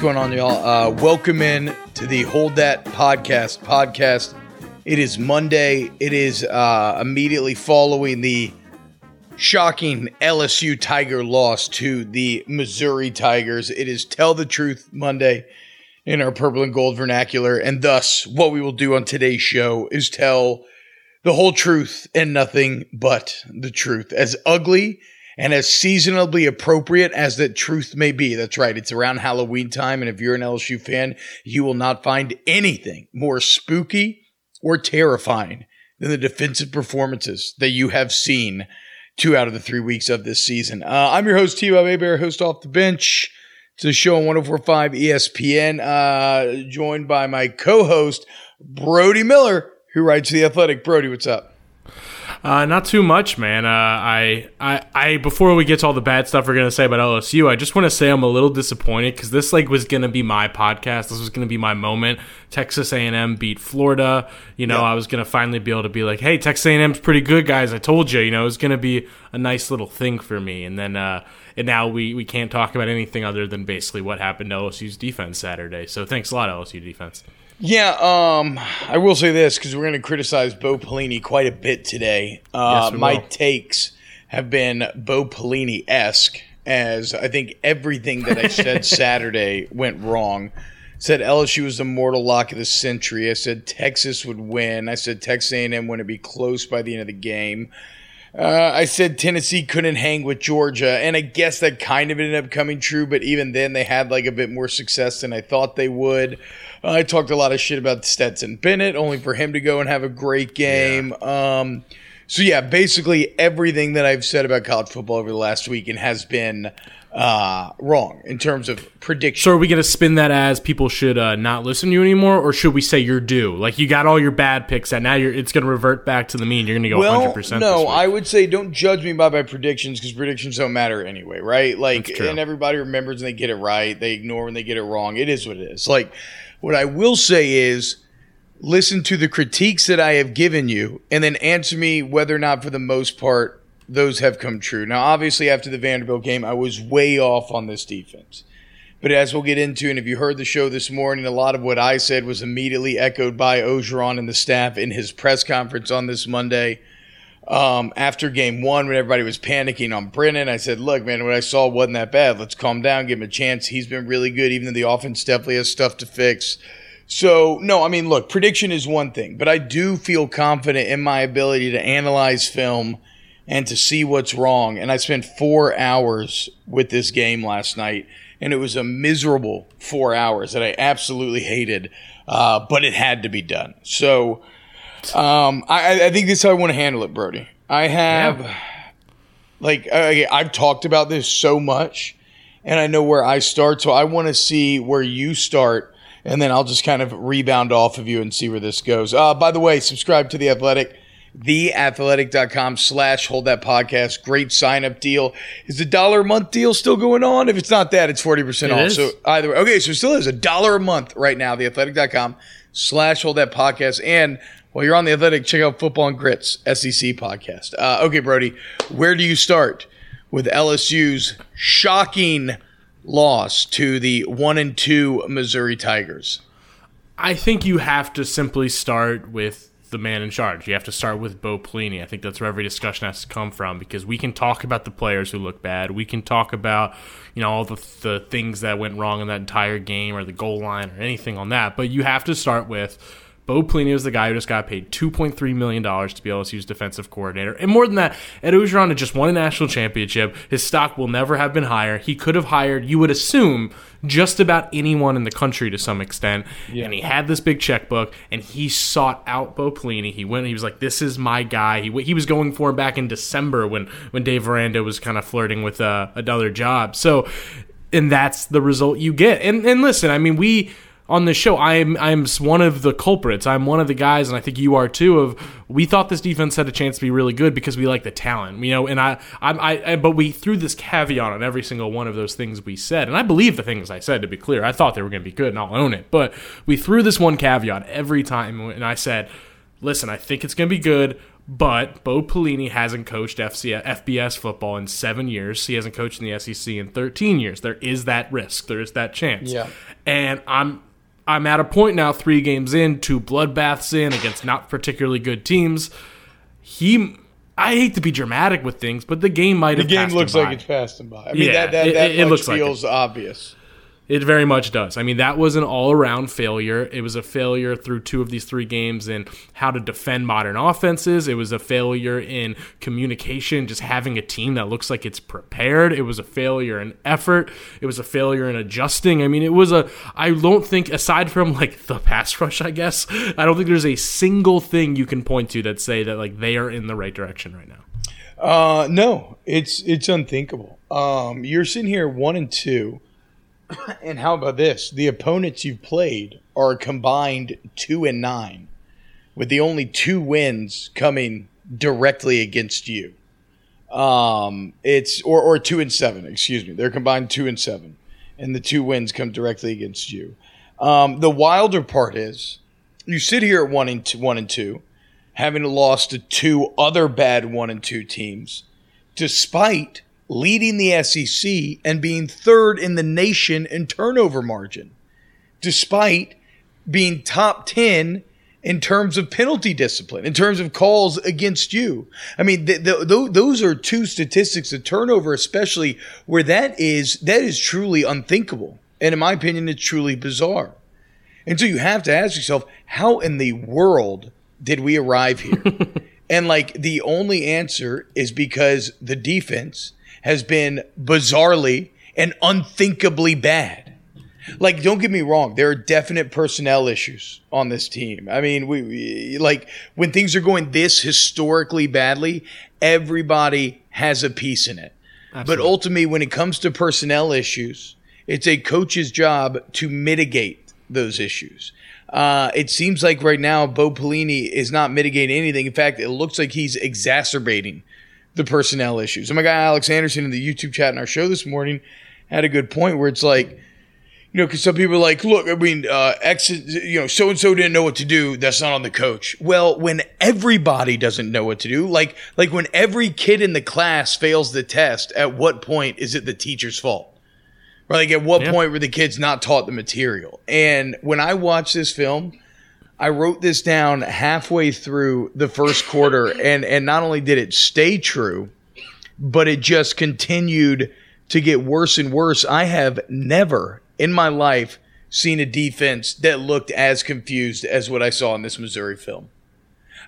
Going on, y'all? Uh, welcome in to the Hold That Podcast podcast. It is Monday. It is uh, immediately following the shocking LSU Tiger loss to the Missouri Tigers. It is Tell the Truth Monday in our purple and gold vernacular. And thus, what we will do on today's show is tell the whole truth and nothing but the truth. As ugly and as seasonably appropriate as that truth may be. That's right. It's around Halloween time. And if you're an LSU fan, you will not find anything more spooky or terrifying than the defensive performances that you have seen two out of the three weeks of this season. Uh, I'm your host, T. Bob Hebert, host off the bench. It's a show on 1045 ESPN, uh, joined by my co host, Brody Miller, who writes The Athletic. Brody, what's up? Uh, not too much, man. Uh, I, I, I. Before we get to all the bad stuff we're gonna say about LSU, I just want to say I'm a little disappointed because this like was gonna be my podcast. This was gonna be my moment. Texas A&M beat Florida. You know, I was gonna finally be able to be like, "Hey, Texas A&M's pretty good, guys. I told you." You know, it was gonna be a nice little thing for me. And then, uh, and now we we can't talk about anything other than basically what happened to LSU's defense Saturday. So thanks a lot, LSU defense. Yeah, um, I will say this because we're going to criticize Bo Pelini quite a bit today. Uh, Yes, my will. takes have been Bo Pelini esque, as I think everything that I said Saturday went wrong. Said LSU was the mortal lock of the century. I said Texas would win. I said Texas A&M wouldn't be close by the end of the game. Uh, I said Tennessee couldn't hang with Georgia, and I guess that kind of ended up coming true. But even then, they had like a bit more success than I thought they would. Uh, I talked a lot of shit about Stetson Bennett, only for him to go and have a great game. Um, so yeah, basically everything that I've said about college football over the last week and has been uh, wrong in terms of prediction. So are we gonna spin that as people should uh, not listen to you anymore, or should we say you're due? Like you got all your bad picks, and now you're it's gonna revert back to the mean. You're gonna go Well, 100. percent no, I would say don't judge me by my predictions because predictions don't matter anyway, right? Like, and everybody remembers when they get it right. They ignore when they get it wrong. It is what it is. Like, what I will say is listen to the critiques that I have given you and then answer me whether or not, for the most part, those have come true. Now, obviously, after the Vanderbilt game, I was way off on this defense. But as we'll get into, and if you heard the show this morning, a lot of what I said was immediately echoed by Orgeron and the staff in his press conference on this Monday. Um, after game one, when everybody was panicking on Brennan, I said, Look, man, what I saw wasn't that bad. Let's calm down, give him a chance. He's been really good, even though the offense definitely has stuff to fix. So, no, I mean, look, prediction is one thing, but I do feel confident in my ability to analyze film and to see what's wrong. And I spent four hours with this game last night, and it was a miserable four hours that I absolutely hated, uh, but it had to be done. So, um, I, I think this is how I want to handle it, Brody. I have, like, I, I've talked about this so much, and I know where I start. So I want to see where you start, and then I'll just kind of rebound off of you and see where this goes. Uh, by the way, subscribe to the Athletic. Theathletic.com slash hold that podcast. Great sign up deal. Is the dollar a month deal still going on? If it's not that, it's 40% It off. is. So either way. Okay, so it still is a dollar a month right now. Theathletic.com slash hold that podcast. And while you're on the athletic, check out Football and Grits, SEC podcast. Uh, okay, Brody, where do you start with LSU's shocking loss to the one and two Missouri Tigers? I think you have to simply start with the man in charge. You have to start with Bo Pelini. I think that's where every discussion has to come from because we can talk about the players who look bad. We can talk about you know all the the things that went wrong in that entire game or the goal line or anything on that. But you have to start with Bo Pelini was the guy who just got paid $2.3 million to be LSU's defensive coordinator. And more than that, Ed Orgeron had just won a national championship. His stock will never have been higher. He could have hired, you would assume, just about anyone in the country to some extent. Yeah. And he had this big checkbook, and he sought out Bo Pelini. He went. He was like, "This is my guy." He he was going for him back in December when when Dave Aranda was kind of flirting with uh, another job. So, and that's the result you get. And and listen, I mean, we on the show, I'm I'm one of the culprits. I'm one of the guys, and I think you are too. Of we thought this defense had a chance to be really good because we like the talent, you know. And I, I, I, but we threw this caveat on every single one of those things we said, and I believe the things I said. To be clear, I thought they were going to be good, and I'll own it. But we threw this one caveat every time, and I said, "Listen, I think it's going to be good." But Bo Pelini hasn't coached FC, FBS football in seven years. He hasn't coached in the SEC in 13 years. There is that risk. There is that chance. Yeah. And I'm I'm at a point now, three games in, two bloodbaths in against not particularly good teams. He, I hate to be dramatic with things, but the game might have. The game looks like it's passed him by. I mean, yeah, that that, that it, it looks feels like obvious. It very much does. I mean, that was an all around failure. It was a failure through two of these three games in how to defend modern offenses. It was a failure in communication, just having a team that looks like it's prepared. It was a failure in effort. It was a failure in adjusting. I mean, it was a, I don't think, aside from like the pass rush, I guess, I don't think there's a single thing you can point to that say that like they are in the right direction right now. Uh, no, it's, it's unthinkable. Um, you're sitting here one and two and how about this? The opponents you've played are combined two and nine, with the only two wins coming directly against you. Um, it's or or two and seven. Excuse me. They're combined two and seven, and the two wins come directly against you. Um, the wilder part is you sit here at one and two, one and two, having lost to two other bad one and two teams, despite leading the SEC and being third in the nation in turnover margin, despite being top 10 in terms of penalty discipline, in terms of calls against you. I mean, the, the, those are two statistics of turnover, especially where that is that is truly unthinkable, and in my opinion, it's truly bizarre. And so you have to ask yourself, how in the world did we arrive here? and like the only answer is because the defense has been bizarrely and unthinkably bad. Like, don't get me wrong, there are definite personnel issues on this team. I mean, we, we like when things are going this historically badly, everybody has a piece in it. Absolutely. But ultimately, when it comes to personnel issues, it's a coach's job to mitigate those issues. Uh, it seems like right now Bo Pelini is not mitigating anything. In fact, it looks like he's exacerbating the personnel issues. And my guy Alex Anderson in the YouTube chat in our show this morning had a good point where it's like, you know, because some people are like, look, I mean, uh, X, you know, so and so didn't know what to do. That's not on the coach. Well, when everybody doesn't know what to do, like, like when every kid in the class fails the test, at what point is it the teacher's fault? Right? like, at what yeah. point were the kids not taught the material? And when I watch this film, I wrote this down halfway through the first quarter, and and not only did it stay true, but it just continued to get worse and worse. I have never in my life seen a defense that looked as confused as what I saw in this Missouri film.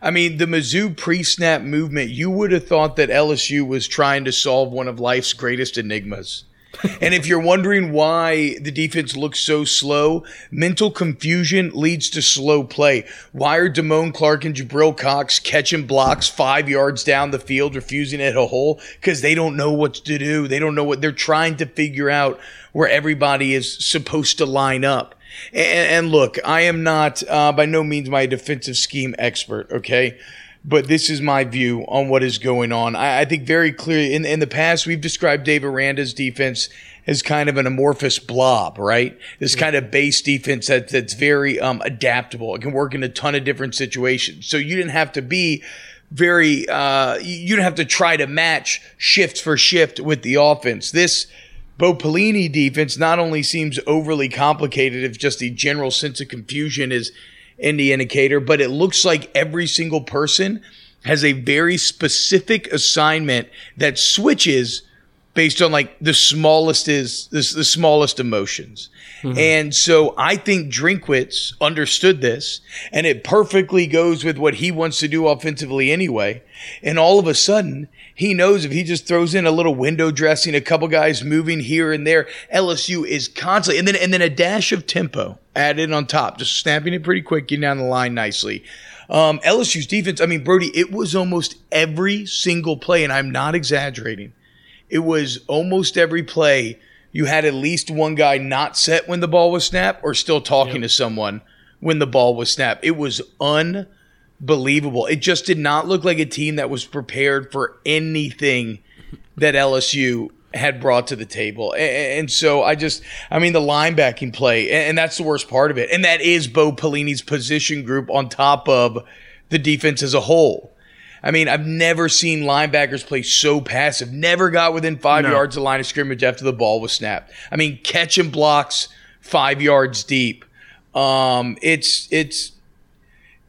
I mean, the Mizzou pre-snap movement, you would have thought that LSU was trying to solve one of life's greatest enigmas and if you're wondering why the defense looks so slow, mental confusion leads to slow play. Why are Damone Clark and Jabril Cox catching blocks five yards down the field, refusing hit a hole? Because they don't know what to do. They don't know what they're trying to figure out where everybody is supposed to line up. And, and look, I am not uh, by no means my defensive scheme expert, okay? But this is my view on what is going on. I, I think very clearly in, in the past, we've described Dave Aranda's defense as kind of an amorphous blob, right? This kind of base defense that, that's very um, adaptable. It can work in a ton of different situations. So you didn't have to be very, uh, you didn't have to try to match shift for shift with the offense. This Bo Pelini defense not only seems overly complicated, if just the general sense of confusion is in the indicator, but it looks like every single person has a very specific assignment that switches based on like the smallest is this the smallest emotions. Mm-hmm. And so I think Drinkwitz understood this and it perfectly goes with what he wants to do offensively anyway. And all of a sudden, he knows if he just throws in a little window dressing, a couple guys moving here and there, LSU is constantly and then and then a dash of tempo added on top, just snapping it pretty quick, getting down the line nicely. Um, LSU's defense, I mean, Brody, it was almost every single play, and I'm not exaggerating. It was almost every play you had at least one guy not set when the ball was snapped or still talking to someone when the ball was snapped. It was unbelievable. It just did not look like a team that was prepared for anything that LSU had brought to the table. And so I just, I mean, the linebacking play, and that's the worst part of it. And that is Bo Pelini's position group on top of the defense as a whole. I mean, I've never seen linebackers play so passive. Never got within five No. yards of line of scrimmage after the ball was snapped. I mean, catching blocks five yards deep. Um, it's it's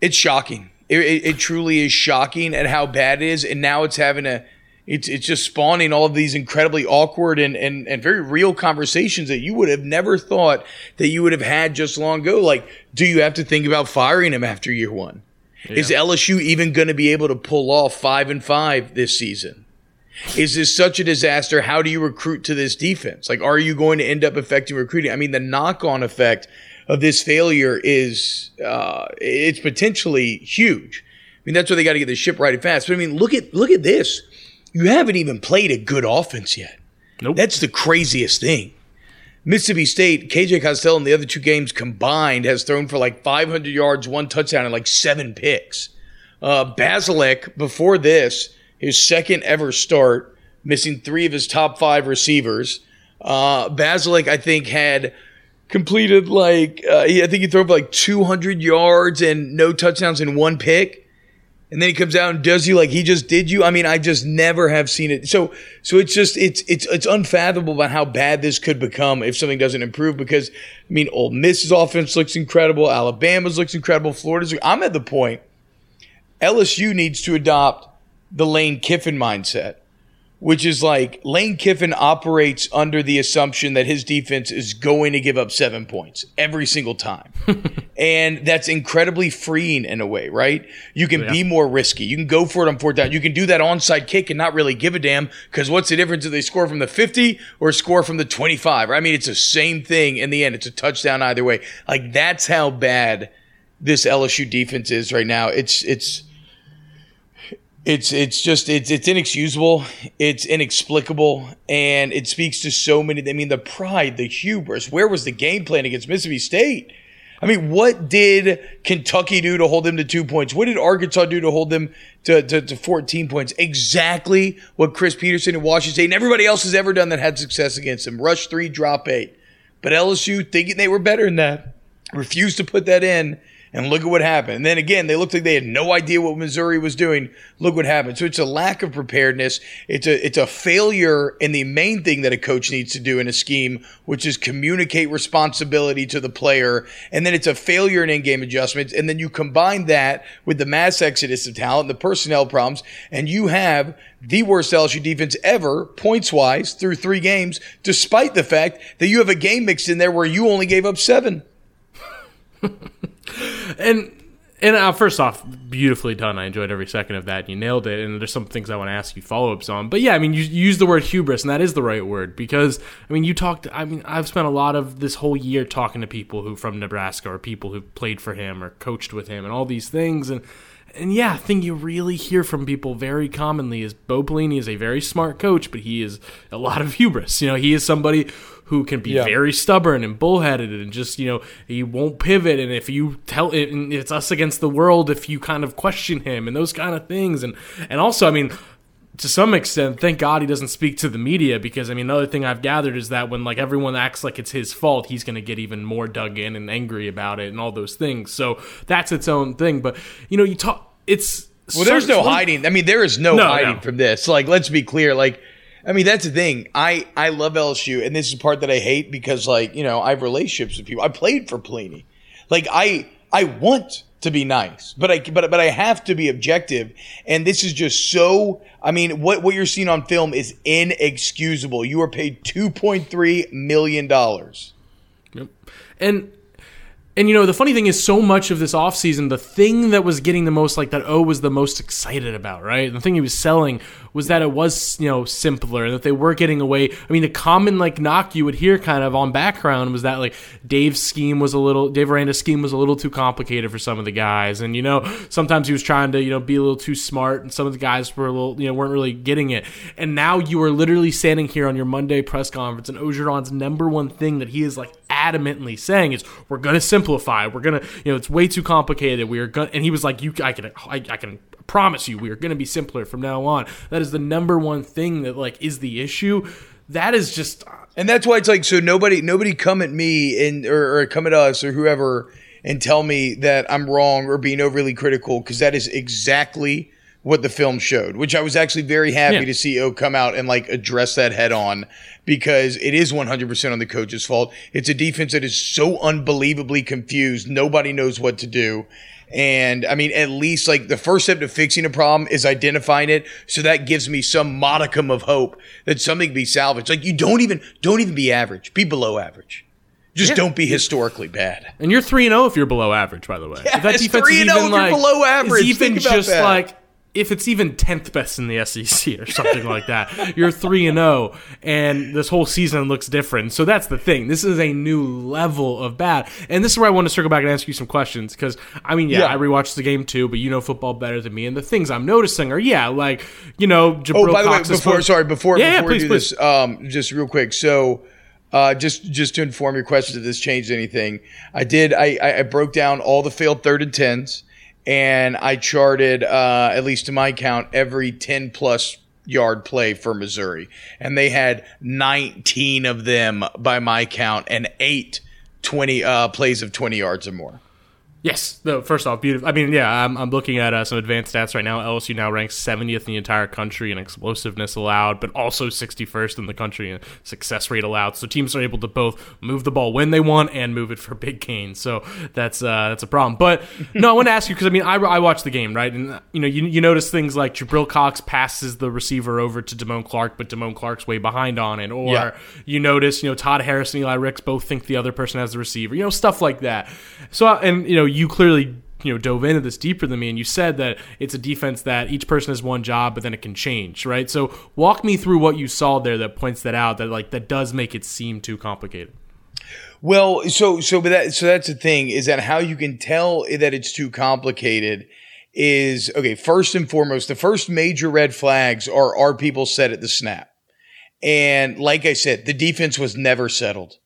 it's shocking. It, it, it truly is shocking at how bad it is, and now it's having a it's it's just spawning all of these incredibly awkward and, and, and very real conversations that you would have never thought that you would have had just long ago. Like, do you have to think about firing him after year one? Is LSU even going to be able to pull off five and five this season? Is this such a disaster? How do you recruit to this defense? Like, are you going to end up affecting recruiting? I mean, the knock-on effect of this failure is uh, it's potentially huge. I mean, that's why they got to get the ship right and fast. But I mean, look at look at this. You haven't even played a good offense yet. Nope. That's the craziest thing. Mississippi State, KJ Costello in the other two games combined has thrown for like 500 yards, one touchdown, and like seven picks. Uh, Bazelak, before this, his second ever start, missing three of his top five receivers. Uh, Bazelak, I think, had completed like, uh, I think he threw for like 200 yards and no touchdowns and one pick and then he comes out and does you like he just did you. I mean, I just never have seen it. So, so it's just it's it's it's unfathomable about how bad this could become if something doesn't improve. Because I mean, Ole Miss's offense looks incredible, Alabama's looks incredible, Florida's. I'm at the point. LSU needs to adopt the Lane Kiffin mindset, which is like Lane Kiffin operates under the assumption that his defense is going to give up seven points every single time. and that's incredibly freeing in a way, right? You can be more risky. You can go for it on fourth down. You can do that onside kick and not really give a damn because what's the difference if they score from the 50 or score from the 25? I mean, it's the same thing in the end. It's a touchdown either way. Like that's how bad this LSU defense is right now. It's it's it's it's just it's it's inexcusable, it's inexplicable, and it speaks to so many. I mean, the pride, the hubris. Where was the game plan against Mississippi State? I mean, what did Kentucky do to hold them to two points? What did Arkansas do to hold them to, to, to 14 points? Exactly what Chris Petersen and Washington State and everybody else has ever done that had success against them. Rush three, drop eight. But LSU, thinking they were better than that, refused to put that in. And look at what happened. And then again, they looked like they had no idea what Missouri was doing. Look what happened. So it's a lack of preparedness. It's a it's a failure in the main thing that a coach needs to do in a scheme, which is communicate responsibility to the player. And then it's a failure in in-game adjustments. And then you combine that with the mass exodus of talent, the personnel problems, and you have the worst LSU defense ever, points wise, through three games, despite the fact that you have a game mixed in there where you only gave up seven. And and uh, first off, beautifully done. I enjoyed every second of that. You nailed it. And there's some things I want to ask you follow ups on. But yeah, I mean, you, you use the word hubris, and that is the right word because I mean, you talked. I mean, I've spent a lot of this whole year talking to people who from Nebraska or people who played for him or coached with him and all these things. And and yeah, thing you really hear from people very commonly is Bo Pelini is a very smart coach, but he is a lot of hubris. You know, he is somebody who can be Yeah. very stubborn and bullheaded and just you know he won't pivot and if you tell it it's us against the world if you kind of question him and those kind of things and and also I mean to some extent thank God he doesn't speak to the media because I mean another thing I've gathered is that when like everyone acts like it's his fault he's going to get even more dug in and angry about it and all those things so that's its own thing but you know you talk it's Well, there's no hiding. I mean, there is no, No, hiding no. from this. Like, let's be clear. Like, I mean, that's the thing. I I love LSU, and this is the part that I hate because, like, you know, I have relationships with people. I played for Pelini. Like, I I want to be nice, but I but but I have to be objective, and this is just so. I mean, what what you're seeing on film is inexcusable. You are paid two point three million dollars. Yep. And and you know, the funny thing is so much of this offseason, the thing that was getting the most like that O was the most excited about, right? The thing he was selling was that it was, you know, simpler that they were getting away. I mean, the common like knock you would hear kind of on background was that like Dave's scheme was a little Dave Aranda's scheme was a little too complicated for some of the guys. And you know, sometimes he was trying to, you know, be a little too smart and some of the guys were a little, you know, weren't really getting it. And now you are literally standing here on your Monday press conference and Orgeron's number one thing that he is like adamantly saying is we're going to simplify. We're going to, you know, it's way too complicated. We are going and he was like you I can I, I can promise you we are going to be simpler from now on. That is the number one thing that like is the issue. That is just uh, And that's why it's like so nobody nobody come at me and or, or come at us or whoever and tell me that I'm wrong or being overly critical because that is exactly what the film showed, which I was actually very happy Yeah. to see O come out and like address that head on because it is 100% on the coach's fault. It's a defense that is so unbelievably confused. Nobody knows what to do. And I mean, at least like the first step to fixing a problem is identifying it. So that gives me some modicum of hope that something can be salvaged. Like you don't even, don't even be average. Be below average. Just don't be historically bad. And you're three and zero if you're below average, by the way. Yeah, if that defense is 3-0 even if you're like below average. even just that. like if it's even tenth best in the SEC or something like that, you're three and zero, and this whole season looks different. So that's the thing. This is a new level of bad, and this is where I want to circle back and ask you some questions because I mean, yeah, Yeah. I rewatched the game too, but you know football better than me, and the things I'm noticing are yeah, like you know, Jabril Oh, by the way, Cox is before sorry, before Yeah, yeah, before we please, do please. this, um, just real quick. So, uh, just just to inform your questions, if this changed anything, I did. I, I broke down all the failed third and tens, and I charted uh, at least to my count every ten plus yard play for Missouri, and they had 19 of them by my count, and eight 20 uh, plays of 20 yards or more. Yes. No, first off, beautiful. I mean, yeah, I'm, I'm looking at uh, some advanced stats right now. LSU now ranks 70th in the entire country in explosiveness allowed, but also 61st in the country in success rate allowed. So teams are able to both move the ball when they want and move it for big gains. So that's uh, that's a problem. But no, I want to ask you because I mean, I, I watched the game right, and you know, you, you notice things like Jabril Cox passes the receiver over to Damone Clark, but Damone Clark's way behind on it, or Yeah. you notice, you know, Todd Harris and Eli Ricks both think the other person has the receiver, you know, stuff like that. So, and you know, you clearly, you know, dove into this deeper than me, and you said that it's a defense that each person has one job, but then it can change, right? So, walk me through what you saw there that points that out, that like that does make it seem too complicated. Well, so so but that so that's the thing is that how you can tell that it's too complicated is okay. First and foremost, the first major red flags are are people set at the snap, and like I said, the defense was never settled.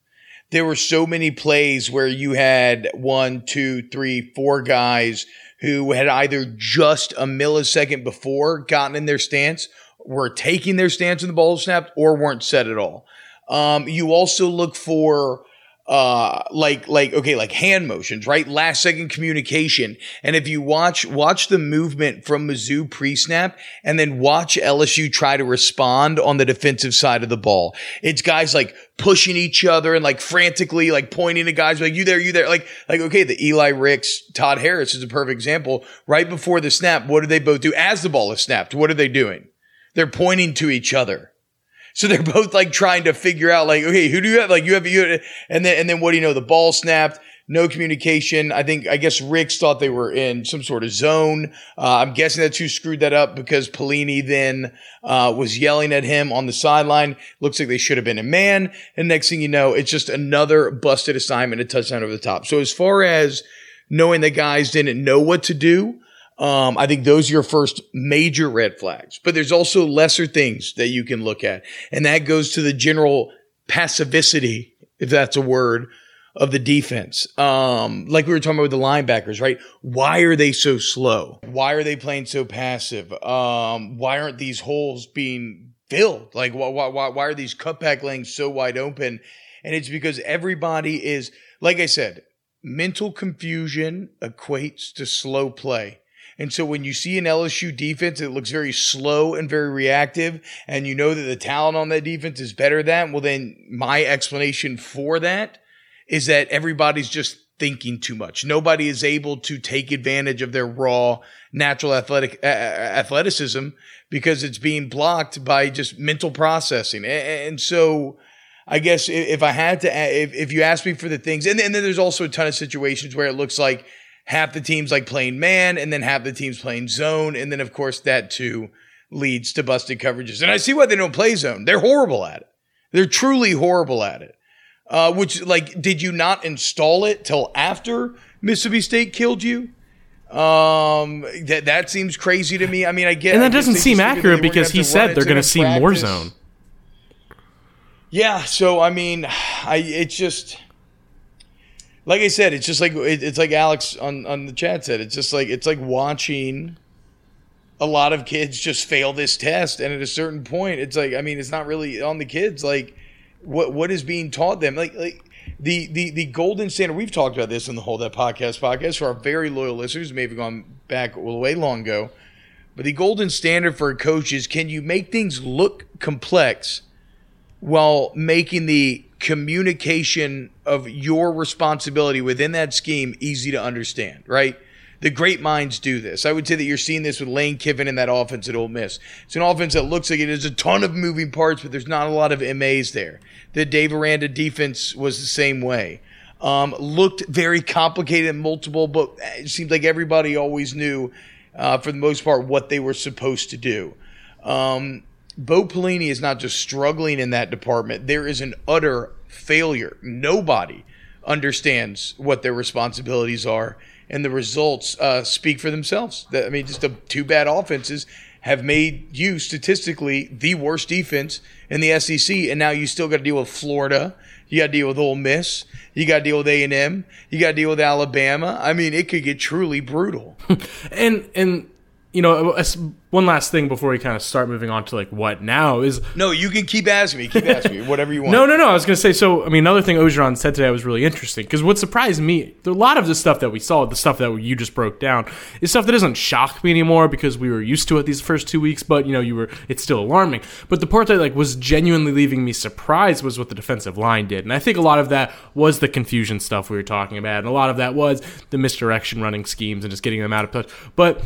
There were so many plays where you had one, two, three, four guys who had either just a millisecond before gotten in their stance, were taking their stance when the ball was snapped, or weren't set at all. Um, you also look for uh like like okay like hand motions right? Last second communication. And if you watch watch the movement from Mizzou pre-snap and then watch LSU try to respond on the defensive side of the ball. It's guys like pushing each other and like frantically like pointing to guys like you there you there. Like like okay the Eli Ricks Todd Harris is a perfect example. Right before the snap what do they both do? As the ball is snapped what are they doing? They're pointing to each other so they're both like trying to figure out like, okay, who do you have? Like you have you, and then and then what do you know? The ball snapped. No communication. I think I guess Ricks thought they were in some sort of zone. Uh, I'm guessing that's who screwed that up because Pelini then uh, was yelling at him on the sideline. Looks like they should have been a man. And next thing you know, it's just another busted assignment, a touchdown over the top. So as far as knowing the guys didn't know what to do, um, I think those are your first major red flags. But there's also lesser things that you can look at. And that goes to the general passivity, if that's a word, of the defense. Um, like we were talking about with the linebackers, right? Why are they so slow? Why are they playing so passive? Um, why aren't these holes being filled? Like, why, why, why why are these cutback lanes so wide open? And it's because everybody is, like I said, mental confusion equates to slow play. And so when you see an LSU defense that looks very slow and very reactive, and you know that the talent on that defense is better than, well, then my explanation for that is that everybody's just thinking too much. Nobody is able to take advantage of their raw natural athletic uh, athleticism because it's being blocked by just mental processing. And, so I guess if I had to, if, if you ask me for the things, and then there's also a ton of situations where it looks like half the teams like playing man and then half the teams playing zone. And then of course that too leads to busted coverages. And I see why they don't play zone. They're horrible at it. They're truly horrible at it. Uh, which like, did you not install it till after Mississippi State killed you? Um, that that seems crazy to me. I mean, I get, and that doesn't seem accurate because he said they're going to see more zone. Yeah, so I mean, I it's just like I said, it's just like it, it's like Alex on on the chat said. It's just like it's like watching a lot of kids just fail this test, and at a certain point, it's like I mean, it's not really on the kids. Like what what is being taught them? Like like the the the golden standard. We've talked about this in the hold that podcast podcast for our very loyal listeners. Maybe gone back way long ago, but the golden standard for a coach is: can you make things look complex? while making the communication of your responsibility within that scheme easy to understand, right? The great minds do this. I would say that you're seeing this with Lane Kiffin and that offense at Ole Miss. It's an offense that looks like it has a ton of moving parts, but there's not a lot of MAs there. The Dave Aranda defense was the same way. Um, looked very complicated and multiple, but it seemed like everybody always knew, uh, for the most part, what they were supposed to do. Um, Bo Pelini is not just struggling in that department. There is an utter failure. Nobody understands what their responsibilities are, and the results uh, speak for themselves. I mean, just the two bad offenses have made you statistically the worst defense in the SEC, and now you still got to deal with Florida. You got to deal with Ole Miss. You got to deal with A and M. You got to deal with Alabama. I mean, it could get truly brutal. and and you know, uh, one last thing before we kind of start moving on to like what now is. No, you can keep asking me. Keep asking me whatever you want. no, no, no. I was going to say. So, I mean, another thing Orgeron said today was really interesting because what surprised me, a lot of the stuff that we saw, the stuff that you just broke down, is stuff that doesn't shock me anymore because we were used to it these first two weeks. But you know, you were it's still alarming. But the part that like was genuinely leaving me surprised was what the defensive line did, and I think a lot of that was the confusion stuff we were talking about, and a lot of that was the misdirection running schemes and just getting them out of touch. But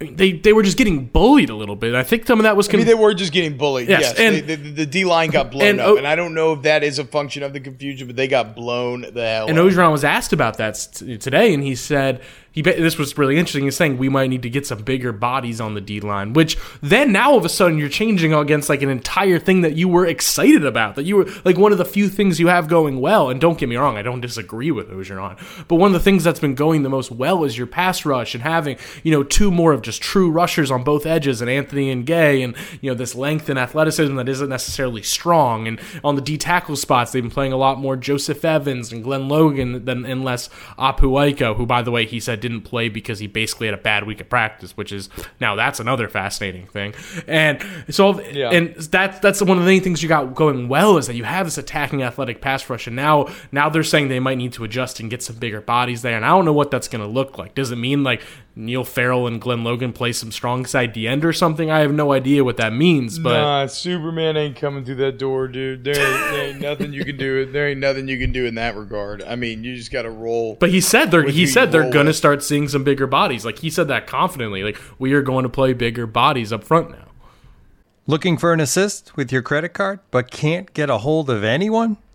they they were just getting bullied a little bit. I think some of that was. Con- I mean, they were just getting bullied. Yes, yes. and they, the, the D line got blown and, up, and I don't know if that is a function of the confusion, but they got blown the hell. And Orgeron was asked about that today, and he said he this was really interesting. He's saying we might need to get some bigger bodies on the D line, which then now all of a sudden you're changing against like an entire thing that you were excited about, that you were like one of the few things you have going well. And don't get me wrong, I don't disagree with Orgeron, but one of the things that's been going the most well is your pass rush and having you know two more of just true rushers on both edges, and Anthony and Gaye, and you know this length and athleticism that isn't necessarily strong. And on the D tackle spots, they've been playing a lot more Joseph Evans and Glenn Logan than and less Apu Ika, who by the way he said didn't play because he basically had a bad week of practice, which is now that's another fascinating thing. And so, yeah. and that's that's one of the main things you got going well is that you have this attacking athletic pass rush, and now now they're saying they might need to adjust and get some bigger bodies there, and I don't know what that's going to look like. Does it mean like Neil Farrell and Glenn Logan play some strong side the end or something? I have no idea what that means, but nah, Superman ain't coming through that door, dude. There ain't, there ain't nothing you can do. There ain't nothing you can do in that regard. I mean, you just got to roll. But he said they're he said they're gonna start seeing some bigger bodies. Like he said that confidently. Like we are going to play bigger bodies up front now. Looking for an assist with your credit card, but can't get a hold of anyone?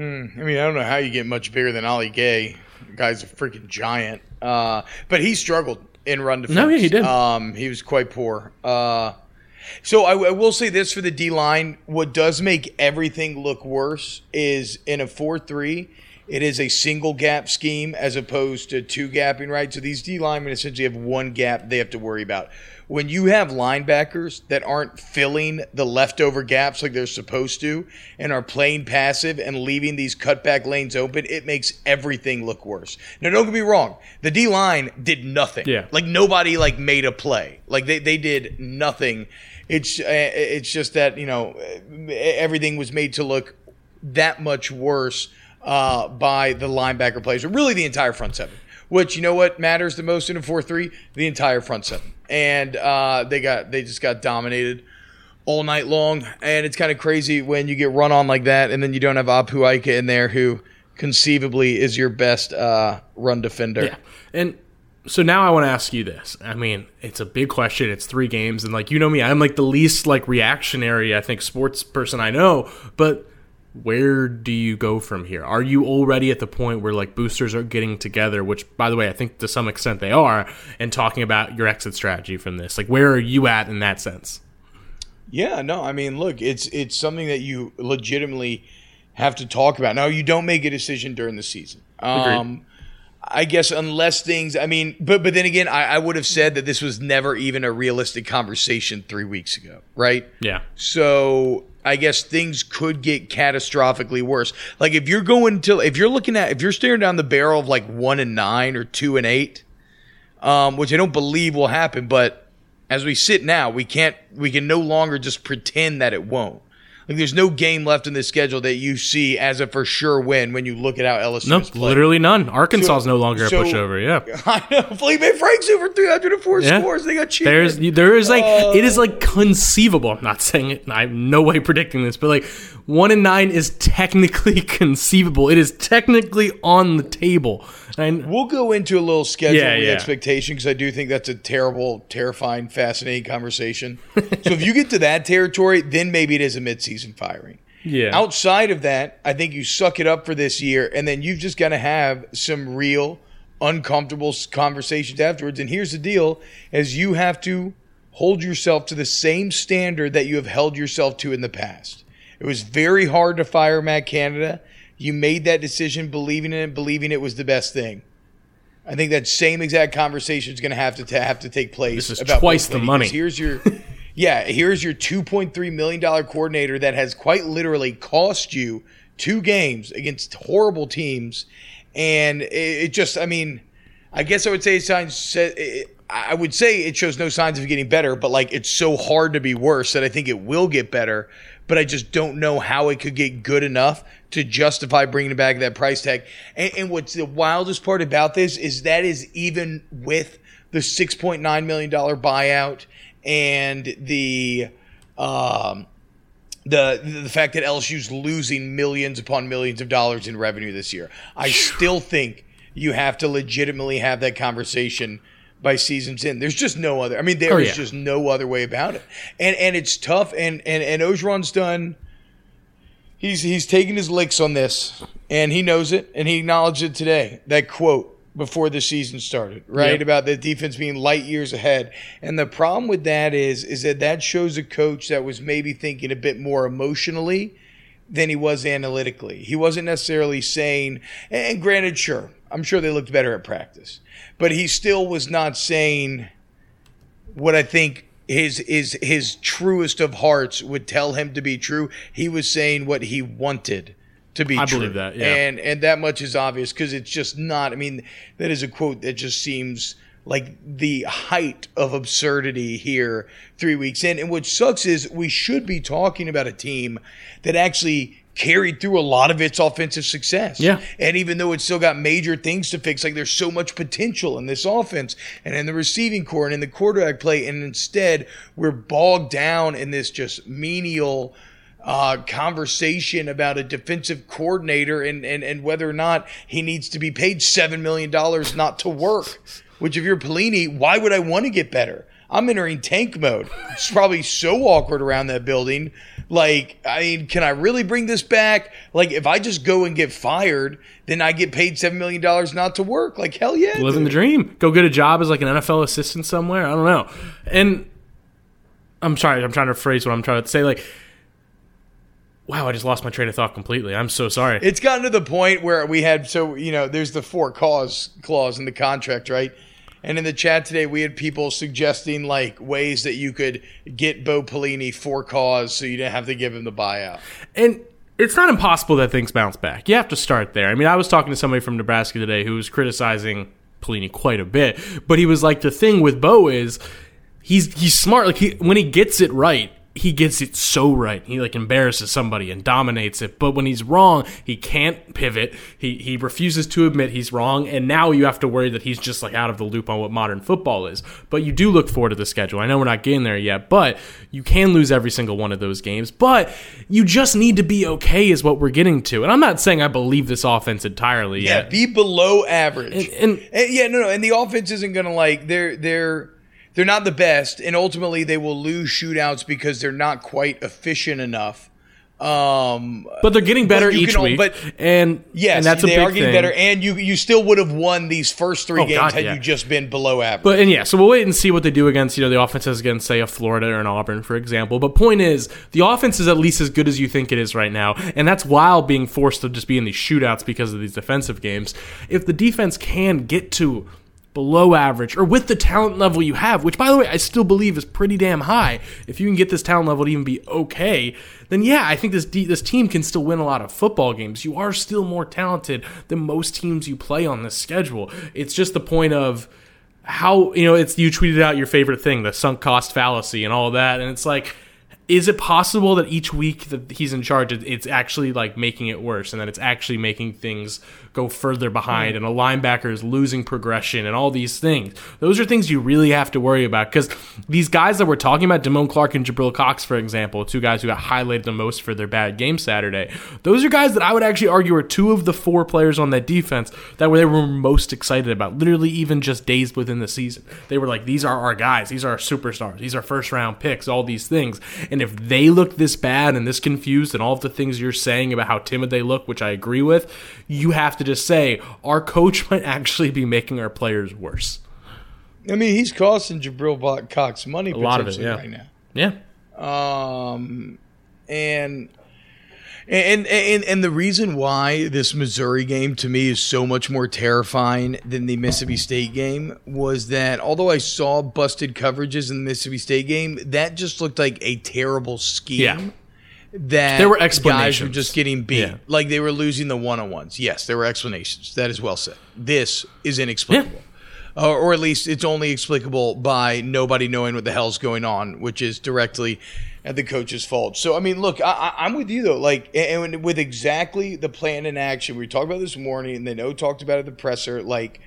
Hmm. I mean, I don't know how you get much bigger than Ali Gaye. The guy's a freaking giant. Uh, but he struggled in run defense. No, yeah, he did. Um, he was quite poor. Uh, so I, I will say this for the D line: what does make everything look worse is in a four-three. It is a single gap scheme as opposed to two gapping, right? So these D linemen essentially have one gap they have to worry about. When you have linebackers that aren't filling the leftover gaps like they're supposed to and are playing passive and leaving these cutback lanes open, it makes everything look worse. Now, don't get me wrong. The D line did nothing. Yeah. Like nobody like made a play. Like they, they did nothing. It's uh, it's just that you know everything was made to look that much worse uh, by the linebacker players, or really the entire front seven. Which you know what matters the most in a four three? The entire front seven, and uh, they got they just got dominated all night long, and it's kind of crazy when you get run on like that, and then you don't have Apu Ika in there, who conceivably is your best uh, run defender. Yeah. And so now I want to ask you this. I mean, it's a big question. It's three games, and like you know me, I'm like the least like reactionary I think sports person I know. But where do you go from here? Are you already at the point where like boosters are getting together? Which, by the way, I think to some extent they are, and talking about your exit strategy from this. Like, where are you at in that sense? Yeah, no, I mean, look, it's it's something that you legitimately have to talk about. Now, you don't make a decision during the season. Um, I guess unless things, I mean, but but then again, I, I would have said that this was never even a realistic conversation three weeks ago, right? Yeah. So I guess things could get catastrophically worse. Like if you're going to, if you're looking at, if you're staring down the barrel of like one and nine or two and eight, um, which I don't believe will happen, but as we sit now, we can't, we can no longer just pretend that it won't. Like there's no game left in the schedule that you see as a for sure win when you look at how LSU No, literally none. Arkansas is no longer so- a pushover. Yeah. I know. Felipe Franks over 304 Yeah. scores. They got cheated. There's there is like Uh, it is like conceivable. I'm not saying it. I'm no way predicting this, but like one and nine is technically conceivable. It is technically on the table. And We'll go into a little schedule Yeah, yeah. expectation because I do think that's a terrible, terrifying, fascinating conversation. so if you get to that territory, then maybe it is a midseason firing. yeah, Outside of that, I think you suck it up for this year, and then you've just got to have some real uncomfortable conversations afterwards. And here's the deal: as you have to hold yourself to the same standard that you have held yourself to in the past. It was very hard to fire Matt Canada. You made that decision, believing in it, believing it was the best thing. I think that same exact conversation is going to have to have to take place. This is twice the money. Here's your, yeah, here's your two point three million dollar coordinator that has quite literally cost you two games against horrible teams, and it, just, I mean, I guess I would say signs. I would say it shows no signs of getting better, but like it's so hard to be worse that I think it will get better. But I just don't know how it could get good enough to justify bringing back that price tag. And, and what's the wildest part about this is that is even with the six point nine million dollar buyout and the um, the the fact that LSU's losing millions upon millions of dollars in revenue this year. I still think you have to legitimately have that conversation by season's end. There's just no other. I mean, there is Oh, yeah. just no other way about it. And and it's tough. And and and Orgeron's done. He's he's taken his licks on this, and he knows it, and he acknowledged it today. That quote before the season started, right Yep. about the defense being light years ahead. And the problem with that is is that that shows a coach that was maybe thinking a bit more emotionally than he was analytically. He wasn't necessarily saying, and granted, sure, I'm sure they looked better at practice, but he still was not saying what I think his his his truest of hearts would tell him to be true. He was saying what he wanted to be I true. believe that, yeah. And and that much is obvious because it's just not. I mean, that is a quote that just seems like the height of absurdity here three weeks in. And what sucks is we should be talking about a team that actually carried through a lot of its offensive success. Yeah. And even though it's still got major things to fix, like there's so much potential in this offense and in the receiving core and in the quarterback play, and instead we're bogged down in this just menial uh, conversation about a defensive coordinator and, and, and whether or not he needs to be paid $7 million not to work. Which, if you're Pelini, why would I want to get better? I'm entering tank mode. It's probably so awkward around that building Like, I mean, can I really bring this back? Like, if I just go and get fired, then I get paid $7 million not to work. Like, hell yeah. living the dude. dream. Go get a job as like an NFL assistant somewhere. I don't know. And I'm sorry, I'm trying to phrase what I'm trying to say. Like, wow, I just lost my train of thought completely. I'm so sorry. It's gotten to the point where we had, so, you know, there's the for cause clause in the contract, right? And in the chat today, we had people suggesting like ways that you could get Bo Pelini for cause so you didn't have to give him the buyout. And it's not impossible that things bounce back. You have to start there. I mean, I was talking to somebody from Nebraska today who was criticizing Pelini quite a bit, but he was like, the thing with Bo is he's he's smart. Like he when he gets it right, he gets it so right. He like embarrasses somebody and dominates it. But when he's wrong, he can't pivot. He he refuses to admit he's wrong, and now you have to worry that he's just like out of the loop on what modern football is. But you do look forward to the schedule. I know we're not getting there yet, but you can lose every single one of those games. But you just need to be okay, is what we're getting to. And I'm not saying I believe this offense entirely Yeah, yet. be below average. And- and- eh, yeah, no, no, and the offense isn't gonna like they're they're they're not the best, and ultimately they will lose shootouts because they're not quite efficient enough. Um, but they're getting better each can week, but- and yes, and that's a they big are getting thing. better, and you you still would have won these first three Oh, games God, had yeah. you just been below average. But and yeah, so we'll wait and see what they do against you know the offenses against say a Florida or an Auburn, for example. But point is, the offense is at least as good as you think it is right now, and that's while being forced to just be in these shootouts because of these defensive games. If the defense can get to below average or with the talent level you have, which by the way I still believe is pretty damn high, if you can get this talent level to even be okay, then yeah, I think this de- this team can still win a lot of football games. You are still more talented than most teams you play on this schedule. It's just the point of how you know it's you tweeted out your favorite thing the sunk cost fallacy and all that and it's like is it possible that each week that he's in charge it's actually like making it worse and that it's actually making things go further behind and a linebacker is losing progression and all these things. Those are things you really have to worry about because these guys that we're talking about Damone Clark and Jabril Cox for example two guys who got highlighted the most for their bad game Saturday those are guys that I would actually argue are two of the four players on that defense that were they were most excited about literally even just days within the season. They were like these are our guys. These are our superstars. These are first round picks all these things. And if they look this bad and this confused and all of the things you're saying about how timid they look which I agree with you have to just say our coach might actually be making our players worse I mean, he's costing Jabril Cox money a lot of it yeah right now. yeah Um, and and and and the reason why this Missouri game to me is so much more terrifying than the Mississippi State game was that although I saw busted coverages in the Mississippi State game, that just looked like a terrible scheme. Yeah. That There were guys were explanations. just getting beat, Yeah. like they were losing the one on ones. Yes, there were explanations. That is well said. This is inexplicable or, or at least it's only explicable by nobody knowing what the hell's going on, which is directly at the coach's fault. So, I mean, look, I, I'm with you though. Like, and and with exactly the plan in action, we talked about this morning, and then O talked about it at the presser. Like,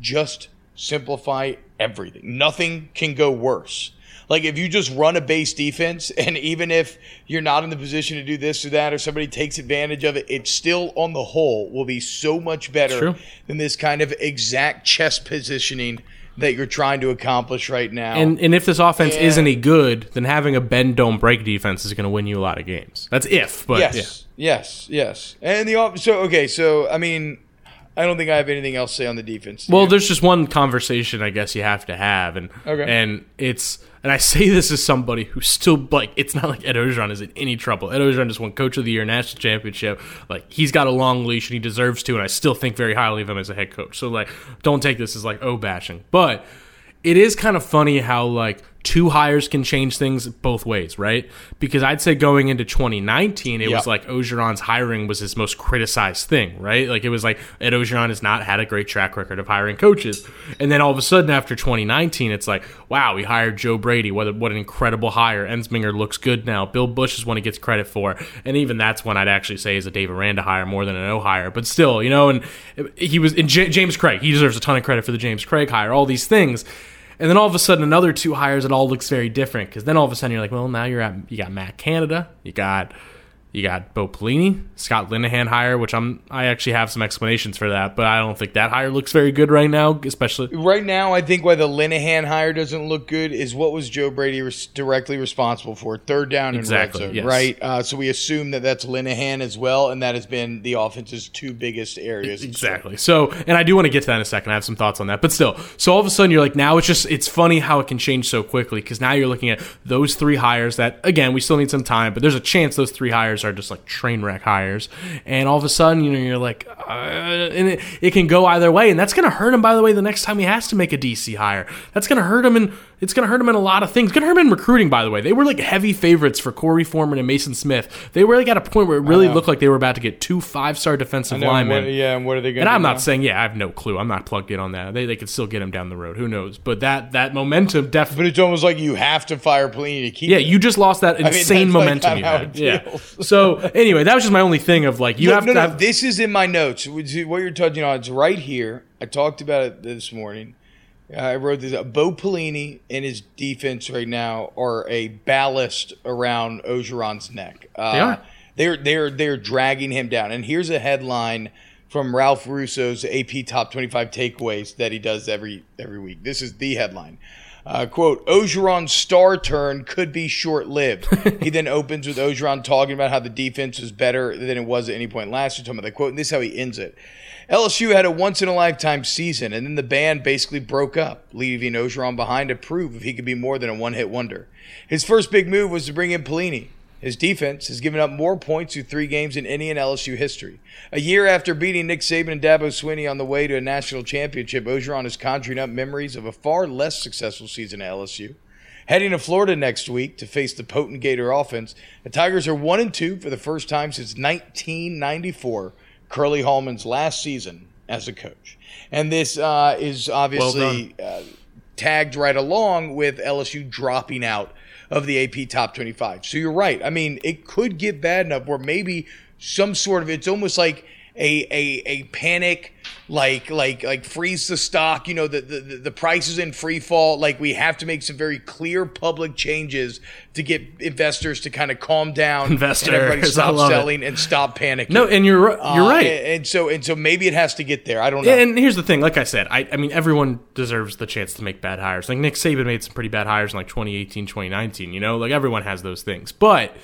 just simplify everything. Nothing can go worse. Like if you just run a base defense, and even if you're not in the position to do this or that, or somebody takes advantage of it, it still on the whole will be so much better than this kind of exact chess positioning that you're trying to accomplish right now. And and if this offense Yeah. is any good, then having a bend don't break defense is going to win you a lot of games. That's if, but yes, yeah. yes, yes. And the off- so okay, so I mean, I don't think I have anything else to say on the defense. Well, there's just one conversation I guess you have to have, and Okay. and it's and I say this as somebody who's still like it's not like Ed Orgeron is in any trouble. Ed Orgeron just won Coach of the Year, national championship. Like he's got a long leash and he deserves to, and I still think very highly of him as a head coach. So like, don't take this as like oh bashing, but it is kind of funny how like two hires can change things both ways, right? Because I'd say going into 2019, it Yeah. was like Orgeron's hiring was his most criticized thing, right? Like it was like Ed Orgeron has not had a great track record of hiring coaches, and then all of a sudden after 2019, it's like, wow, we hired Joe Brady. What a, what an incredible hire! Ensminger looks good now. Bill Busch is one he gets credit for, and even that's one I'd actually say is a Dave Aranda hire more than an O hire, but still, you know. And he was and J- James Cregg. He deserves a ton of credit for the James Cregg hire. All these things. And then all of a sudden, another two hires, it all looks very different. Because then all of a sudden, you're like, well, now you're at you got Matt Canada, you got You got Bo Pelini, Scott Linehan hire, which I'm I actually have some explanations for that, but I don't think that hire looks very good right now, especially Right now, I think why the Linehan hire doesn't look good is what was Joe Brady res- directly responsible for? Third down Exactly, and red yes. right? Uh, so we assume that that's Linehan as well, and that has been the offense's two biggest areas. Exactly. So, and I do want to get to that in a second. I have some thoughts on that, but still. So all of a sudden, you're like, now it's just it's funny how it can change so quickly because now you're looking at those three hires that again we still need some time, but there's a chance those three hires are just like train wreck hires, and all of a sudden, you know, you're like, uh, and it, it can go either way, and that's going to hurt him. By the way, the next time he has to make a DC hire, that's going to hurt him, and it's going to hurt him in a lot of things. It's going to hurt him in recruiting. By the way, they were like heavy favorites for Korey Foreman and Maason Smith. They were like at a point where it really looked like they were about to get two five star defensive linemen. what- yeah, and what are they going to do? And I'm not now? saying, yeah, I have no clue. I'm not plugged in on that. They, they could still get him down the road. Who knows? But that that momentum definitely. But it's almost like you have to fire Pelini to keep. Yeah, you just lost that mean, insane that's like momentum kinda you had. Yeah. So anyway, that was just my only thing of like you No, have no, to no, have. This is in my notes. What you're touching on, it's right here. I talked about it this morning. I wrote this. Bo Pelini and his defense right now are a ballast around Orgeron's neck. Uh, They are. They're they're they're dragging him down. And here's a headline from Ralph Russo's AP Top 25 Takeaways that he does every every week. This is the headline. Uh, quote, Orgeron's star turn could be short lived. he then opens with Orgeron talking about how the defense was better than it was at any point last year. Talking about that quote, and this is how he ends it. LSU had a once in a lifetime season, and then the band basically broke up, leaving Orgeron behind to prove if he could be more than a one hit wonder. His first big move was to bring in Pelini. His defense has given up more points through three games in any in LSU history. A year after beating Nick Saban and Dabo Swinney on the way to a national championship, Orgeron is conjuring up memories of a far less successful season at LSU. Heading to Florida next week to face the potent Gator offense, the Tigers are one and two for the first time since 1994, Curly Hallman's last season as a coach. And this uh, is obviously uh, tagged right along with LSU dropping out of the AP top 25. So you're right. I mean, it could get bad enough where maybe some sort of it's almost like a a, a panic like like like freeze the stock, you know, the, the the price is in free fall. Like we have to make some very clear public changes to get investors to kind of calm down Investors, and everybody stop love it. selling and stop panicking. no, and you're you're Uh, right. And, and so and so maybe it has to get there. I don't know. And here's the thing, like I said, I, I mean, everyone deserves the chance to make bad hires. Like Nick Saban made some pretty bad hires in like 2018, 2019, you know? Like everyone has those things. But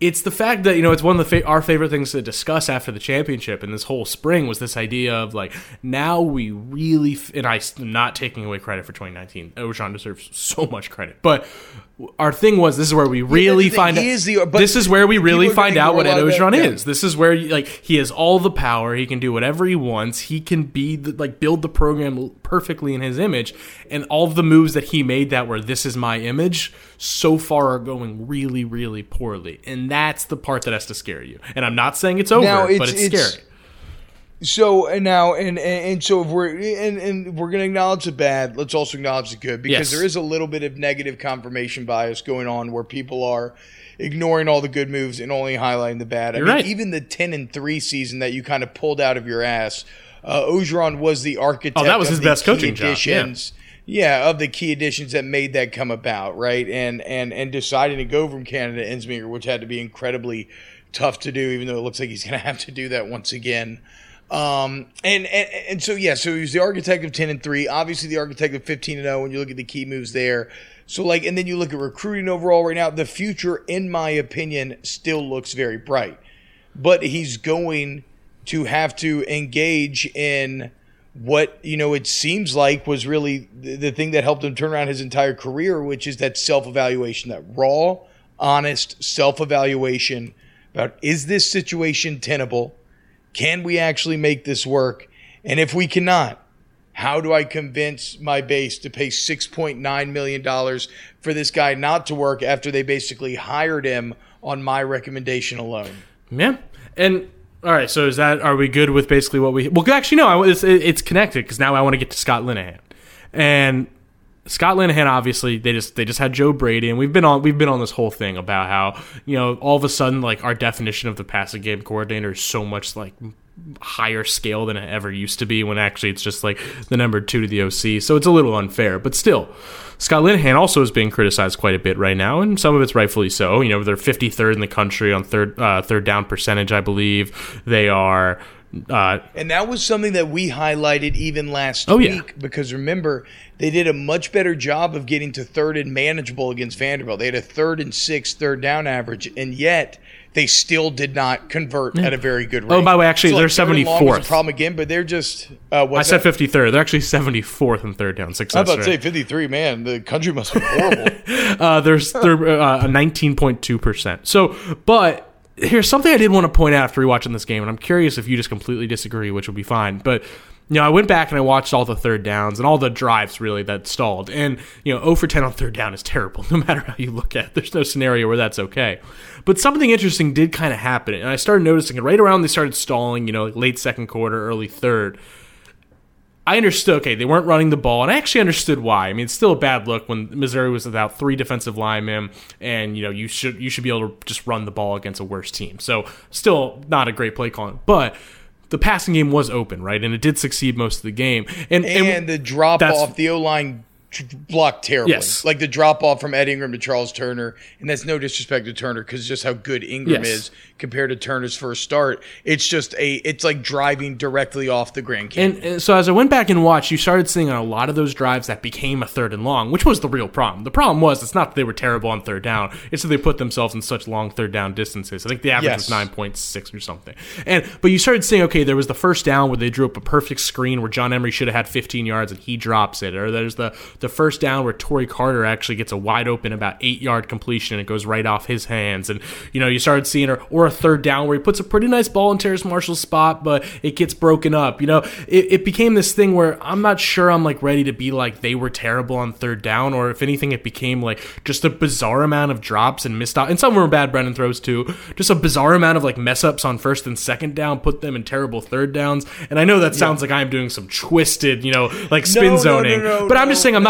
it's the fact that, you know, it's one of the fa- our favorite things to discuss after the championship and this whole spring was this idea of like, now we really, f- and I'm not taking away credit for 2019. Ocean deserves so much credit. But our thing was this is where we really thing, find out. is the- this is where we really find out what Ed ignore a lot of Orgeron yeah. is. This is where like he has all the power. He can do whatever he wants. He can be the, like build the program perfectly in his image. And all of the moves that he made that were this is my image so far are going really really poorly. And that's the part that has to scare you. And I'm not saying it's over, Now, but it's- it's, it's- scary. So and now and, and and so if we're and, and we're gonna acknowledge the bad, let's also acknowledge the good because Yes. there is a little bit of negative confirmation bias going on where people are ignoring all the good moves and only highlighting the bad. You're I mean, right. even the ten and three season that you kind of pulled out of your ass, uh, Orgeron was the architect. Oh, that was of his best coaching job, yeah. Yeah, of the key additions that made that come about, right? And and and deciding to go from Canada to Ensminger, which had to be incredibly tough to do, even though it looks like he's going to have to do that once again. Um, and, and and so yeah, so he was the architect of ten and three, obviously the architect of fifteen and zero. When you look at the key moves there, so like, and then you look at recruiting overall right now, the future, in my opinion, still looks very bright. But he's going to have to engage in what you know it seems like was really the, thing that helped him turn around his entire career, which is that self evaluation, that raw, honest self evaluation about is this situation tenable? Can we actually make this work? And if we cannot, how do I convince my base to pay $6.9 million for this guy not to work after they basically hired him on my recommendation alone? Yeah. And all right, so is that are we good with basically what we? Well, actually, no. It's, it's connected because now I want to get to Scott Linehan, and Scott Linehan obviously they just they just had Joe Brady, and we've been on we've been on this whole thing about how you know all of a sudden like our definition of the passing game coordinator is so much like higher scale than it ever used to be when actually it's just like the number two to the OC. So it's a little unfair, but still. Scott Linehan also is being criticized quite a bit right now, and some of it's rightfully so. You know, they're 53rd in the country on third uh, third down percentage, I believe. They are. Uh, and that was something that we highlighted even last Oh, week yeah. because remember they did a much better job of getting to third and manageable against Vanderbilt. They had a third and six third down average, and yet they still did not convert at a very good rate. Oh, by the way, actually, So, they're third was a 74th. problem again, but they're just. Uh, I said that? 53rd. They're actually 74th in third down I success was about to say 53. Man, the country must be horrible. Uh, there's they're uh, a 19.2 percent. So, but here's something I did want to point out after rewatching this game, and I'm curious if you just completely disagree, which would be fine. But you know, I went back and I watched all the third downs and all the drives really that stalled, and you know, 0 for 10 on third down is terrible, no matter how you look at it. There's no scenario where that's okay. But something interesting did kind of happen, and I started noticing it right around they started stalling. You know, late second quarter, early third. I understood. Okay, they weren't running the ball, and I actually understood why. I mean, it's still a bad look when Missouri was without three defensive linemen, and you know you should you should be able to just run the ball against a worse team. So, still not a great play calling, but the passing game was open, right, and it did succeed most of the game. And and the drop off, the O line blocked terribly. Yes. Like the drop off from Ed Ingram to Charles Turner, and that's no disrespect to Turner because just how good Ingram Yes. is compared to Turner's first start. It's just a, it's like driving directly off the Grand Canyon. And, and so as I went back and watched, you started seeing on a lot of those drives that became a third and long, which was the real problem. The problem was it's not that they were terrible on third down; it's that they put themselves in such long third down distances. I think the average Yes. was nine point six or something. And but you started seeing okay, there was the first down where they drew up a perfect screen where John Emery should have had 15 yards and he drops it, or there's the the first down where Torrey Carter actually gets a wide open about eight yard completion and it goes right off his hands, and you know you started seeing or, or a third down where he puts a pretty nice ball in Terrace Marshall's spot, but it gets broken up. You know, it, it became this thing where I'm not sure I'm like ready to be like they were terrible on third down, or if anything, it became like just a bizarre amount of drops and missed out. And some were bad Brennan throws too. Just a bizarre amount of like mess ups on first and second down, put them in terrible third downs. And I know that sounds like I'm doing some twisted, you know, like spin No, no, no, zoning, no, but I'm just saying I'm not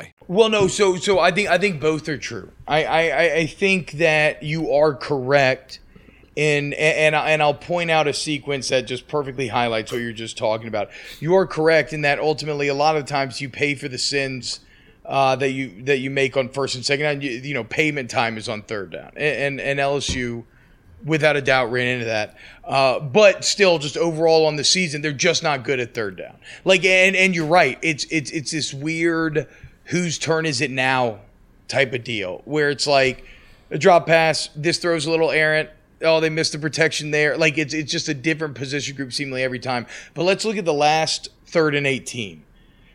Well, no. So, so I think I think both are true. I I, I- think that you are correct, in and and I'll point out a sequence that just perfectly highlights what you're just talking about. You are correct in that ultimately, a lot of times you pay for the sins. Uh, that you that you make on first and second down, you, you know, payment time is on third down, and and, and LSU, without a doubt, ran into that. Uh, but still, just overall on the season, they're just not good at third down. Like, and and you're right, it's it's it's this weird whose turn is it now type of deal where it's like a drop pass, this throws a little errant. Oh, they missed the protection there. Like it's it's just a different position group seemingly every time. But let's look at the last third and eighteen.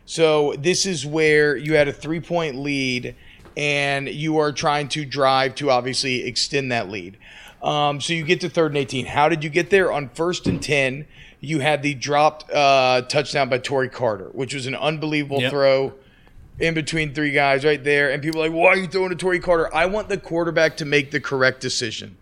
So this is where you had a three point lead and you are trying to drive to obviously extend that lead. Um, so you get to third and 18. How did you get there? On first and 10, you had the dropped uh, touchdown by Torrey Carter, which was an unbelievable Yep. throw in between three guys right there. And people are like, why are you throwing to Torrey Carter? I want the quarterback to make the correct decision.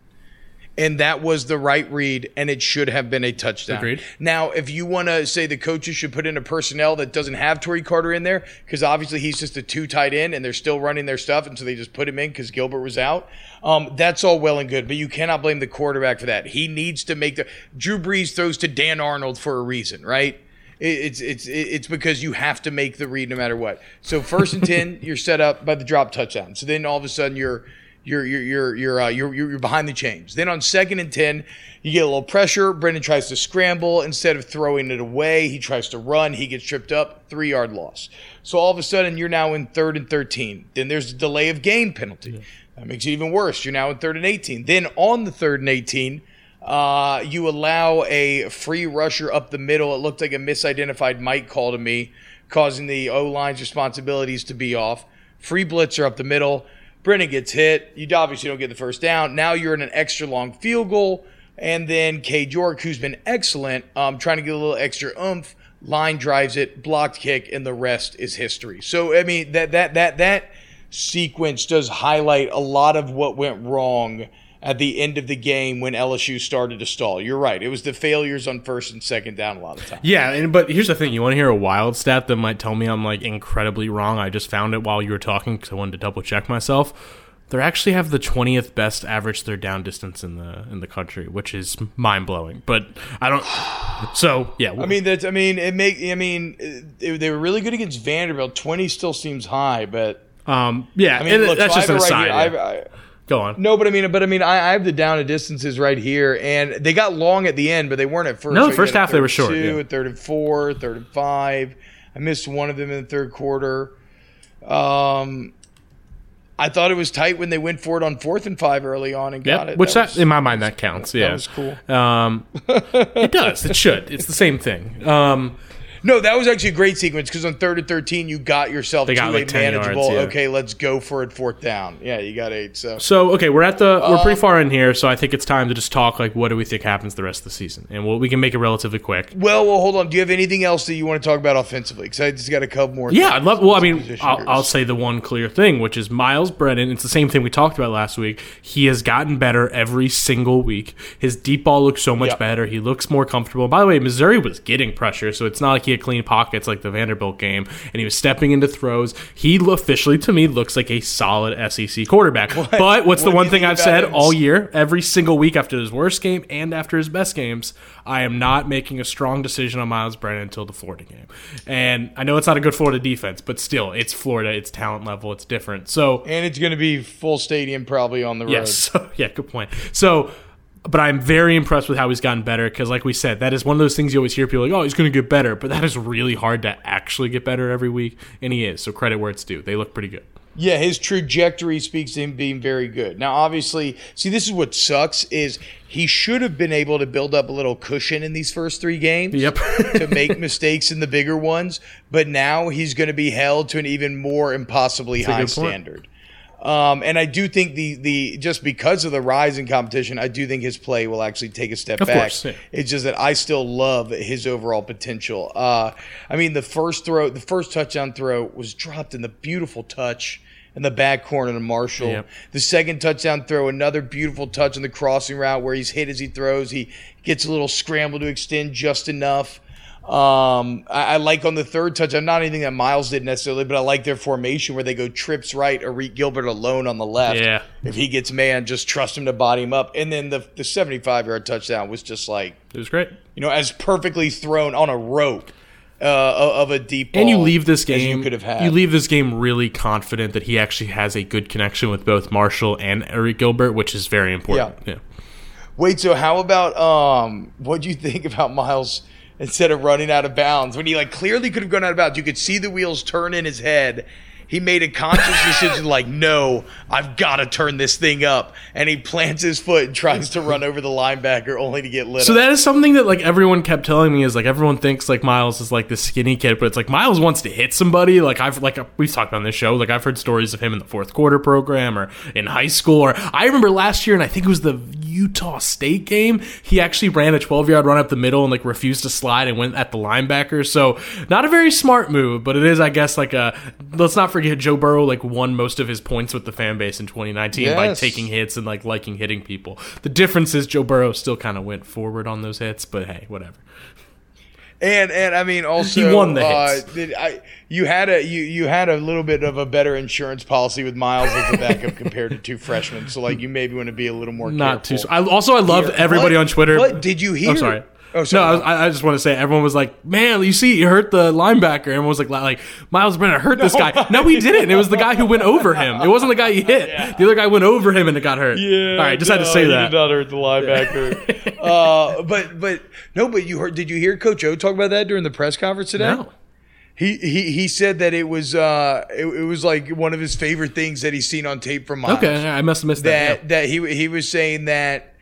And that was the right read, and it should have been a touchdown. Agreed. Now, if you want to say the coaches should put in a personnel that doesn't have Torrey Carter in there, because obviously he's just a two tight end and they're still running their stuff, and so they just put him in because Gilbert was out, um, that's all well and good. But you cannot blame the quarterback for that. He needs to make the. Drew Brees throws to Dan Arnold for a reason, right? It- It's it's it's because you have to make the read no matter what. So first and ten, you're set up by the drop touchdown. So then all of a sudden you're you're you're you're you're uh, you're, you're behind the chains. Then on second and ten, you get a little pressure. Brennan tries to scramble instead of throwing it away. He tries to run. He gets tripped up. Three yard loss. So all of a sudden you're now in third and thirteen. Then there's a delay of game penalty. That makes it even worse. You're now in third and eighteen. Then on the third and eighteen. Uh, you allow a free rusher up the middle. It looked like a misidentified Mike call to me, causing the O line's responsibilities to be off. Free blitzer up the middle. Brennan gets hit. You obviously don't get the first down. Now you're in an extra long field goal. And then Cade York, who's been excellent, um, trying to get a little extra oomph, line drives it, blocked kick, and the rest is history. So I mean that that that that sequence does highlight a lot of what went wrong at the end of the game when LSU started to stall. You're right. It was the failures on first and second down a lot of times. Yeah, and, but here's the thing: you want to hear a wild stat that might tell me I'm like incredibly wrong. I just found it while you were talking because I wanted to double check myself. They actually have the 20th best average third down distance in the in the country, which is mind blowing. But I don't. So yeah, I mean that's. I mean it make. I mean it, they were really good against Vanderbilt. Twenty still seems high, but um, yeah, I mean look, that's so just an it right aside. here. yeah. I have- I- Go on. no, but I mean, but I mean, I, I have the down and distances right here, and they got long at the end, but they weren't at first. No, the first half they were short, Two, yeah. third and four, third and five. I missed one of them in the third quarter. Um, I thought it was tight when they went for it on fourth and five early on and got Yep, it. which that, was- in my mind that counts. Yeah, that was cool. Um, it does. It should. It's the same thing. Um, No, that was actually a great sequence because on third and thirteen, you got yourself They to got, a like, 10 yards, manageable. yeah. Okay, let's go for it. Fourth down. Yeah, you got eight. So So okay, we're at the we're Um, pretty far in here, so I think it's time to just talk like what do we think happens the rest of the season, and we'll, we can make it relatively quick. well, well, hold on. Do you have anything else that you want to talk about offensively? Because I just got a couple more. Yeah. I'd love. Well, I mean, I'll. I'll say the one clear thing, which is Miles Brennan. It's the same thing we talked about last week. He has gotten better every single week. His deep ball looks so much Yep. better. He looks more comfortable. By the way, Missouri was getting pressure, so it's not like he clean pockets like the Vanderbilt game, and he was stepping into throws. He officially, to me, looks like a solid SEC quarterback. But what's the what do one thing I've said him? all year, every single week after his worst game and after his best games, I am not making a strong decision on Miles Brennan until the Florida game. And I know it's not a good Florida defense, but still, it's Florida, it's talent level, it's different. So, and it's going to be full stadium probably on the road. yes, so, yeah, good point. So, but I'm very impressed with how he's gotten better because, like we said, that is one of those things you always hear people like, oh, he's going to get better. But that is really hard to actually get better every week. And he is. So, credit where it's due. They look pretty good. Yeah, his trajectory speaks to him being very good. Now, obviously, see, this is what sucks is he should have been able to build up a little cushion in these first three games. Yep. to make mistakes in the bigger ones, but now he's going to be held to an even more impossibly a high standard. Um, and I do think the the just because of the rise in competition, I do think his play will actually take a step Of back. course, yeah. It's just that I still love his overall potential. Uh, I mean, the first throw, the first touchdown throw was dropped in the beautiful touch in the back corner to Marshall. Yep. The second touchdown throw, another beautiful touch in the crossing route where he's hit as he throws. He gets a little scramble to extend just enough. Um, I, I like on the third touch. I'm not anything that Miles did necessarily, but I like their formation where they go trips right, Arik Gilbert alone on the left. Yeah. If he gets man, just trust him to body him up. And then the the 75 yard touchdown was just like It was great. you know as perfectly thrown on a rope uh, of a deep. And you leave this game. You could have had. You leave this game really confident that he actually has a good connection with both Marshall and Arik Gilbert, which is very important. Yeah. yeah. Wait, so how about um what do you think about Miles instead of running out of bounds when he like clearly could have gone out of bounds? You could see the wheels turn in his head he made a conscious decision like, no, I've got to turn this thing up. And he plants his foot and tries to run over the linebacker only to get lit So up. that is something that like everyone kept telling me is like everyone thinks like Miles is like this skinny kid, but it's like Miles wants to hit somebody. Like I've like we've talked on this show. Like I've heard stories of him in the fourth quarter program or in high school. Or I remember last year, and I think it was the Utah State game. He actually ran a 12 yard run up the middle and like refused to slide and went at the linebacker. So not a very smart move, but it is, I guess, like a. Let's not forget Joe Burrow like won most of his points with the fan base in 2019 by taking hits and like liking hitting people. The difference is Joe Burrow still kind of went forward on those hits, but hey, whatever. And and I mean also He won the uh, hits. did I, you had a you you had a little bit of a better insurance policy with Miles as a backup compared to two freshmen. So like you maybe want to be a little more Not too. I also I loved Here. everybody What- on Twitter. What did you hear? I'm sorry. Oh, sorry. No, I, was- I just want to say everyone was like, "Man, you see, you hurt the linebacker." Everyone was like, "Like Miles Brennan hurt this guy." No, he didn't. It was the guy who went over him. It wasn't the guy he hit. The other guy went over him and it got hurt. Yeah. All right, just had to say he that. Did not hurt the linebacker. uh, but but no, but you heard? Did you hear Coach O talk about that during the press conference today? No. He, he he said that it was uh it, it was like one of his favorite things that he's seen on tape from Miles. Okay, I must have missed that. that that he he was saying that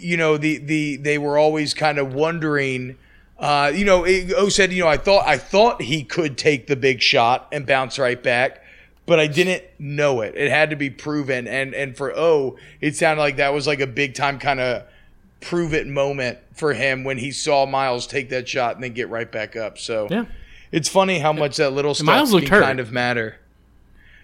you know the the they were always kind of wondering uh you know it, O said you know I thought I thought he could take the big shot and bounce right back but I didn't know it. It had to be proven. And and for O it sounded like that was like a big time kind of prove it moment for him when he saw Miles take that shot and then get right back up. So Yeah. it's funny how much that little stuff Miles can hurt. kind of matter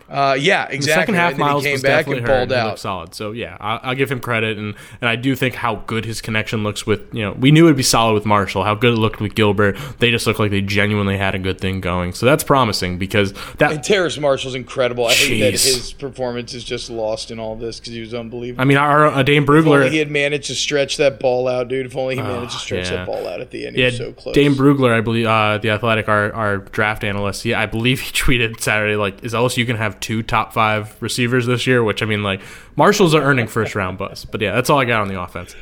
uh, yeah, The second half, and Miles he came was back definitely and hurt. and out. solid. So yeah, I'll, I'll give him credit, and and I do think how good his connection looks with you know we knew it'd be solid with Marshall. How good it looked with Gilbert. They just look like they genuinely had a good thing going. So that's promising because that And Terrace Marshall's incredible. I hate that his performance is just lost in all this because he was unbelievable. I mean, our uh, Dane if only he had managed to stretch that ball out, dude. If only he managed to stretch yeah. that ball out at the end, Yeah, he was so close. Dane Brugler, I believe, uh, the athletic, our, our draft analyst, yeah, I believe he tweeted Saturday, like, is LSU going to have two top five receivers this year? Which, I mean, like, Marshall's are earning first round buzz. But yeah, that's all I got on the offense.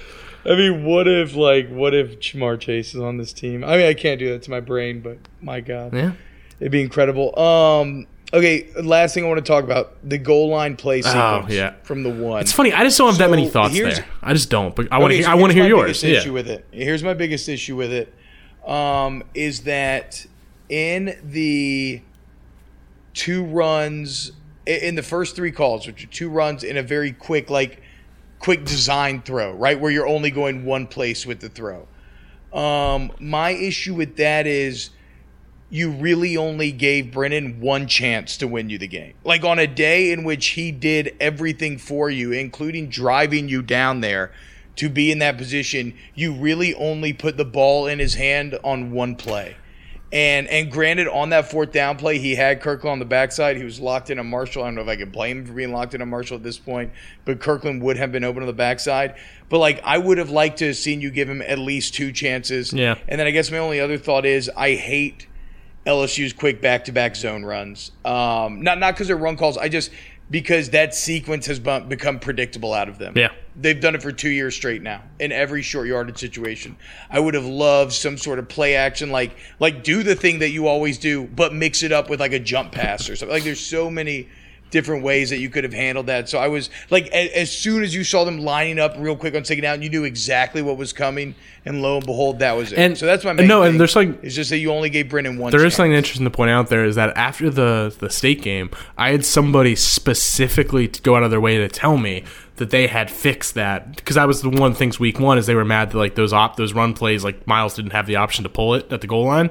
I mean, what if like what if Ja'Marr Chase is on this team? I mean, I can't do that to my brain, but my God, Yeah. it'd be incredible. Um, okay, last thing I want to talk about the goal line play sequence Oh, yeah. from the one. It's funny. I just don't have that many thoughts there. I just don't. But I want to Okay, hear, so I want to here's hear my yours. biggest Yeah. issue with it. Here's my biggest issue with it. Um, is that in the two runs in the first three calls, which are two runs in a very quick, like quick design throw, right, where you're only going one place with the throw. Um, my issue with that is you really only gave Brennan one chance to win you the game. Like on a day in which he did everything for you, including driving you down there to be in that position, you really only put the ball in his hand on one play. And and granted, on that fourth down play, he had Kirkland on the backside. He was locked in a Marshall. I don't know if I could blame him for being locked in a Marshall at this point, but Kirkland would have been open on the backside. But like, I would have liked to have seen you give him at least two chances. Yeah. And then I guess my only other thought is I hate LSU's quick back-to-back zone runs. Um, not not because they're run calls. I just because that sequence has become predictable out of them. Yeah. They've done it for two years straight now in every short yardage situation. I would have loved some sort of play action, like like do the thing that you always do, but mix it up with like a jump pass or something. Like there's so many different ways that you could have handled that. So I was like, a, as soon as you saw them lining up real quick on second down, you knew exactly what was coming, and lo and behold, that was it. And- so that's my main no, and there's like- it's just that you only gave Brennan one. There is chance. something interesting to point out there is that after the the state game, I had somebody specifically to go out of their way to tell me that they had fixed that because that was the one things week one is they were mad that like those op those run plays like Miles didn't have the option to pull it at the goal line.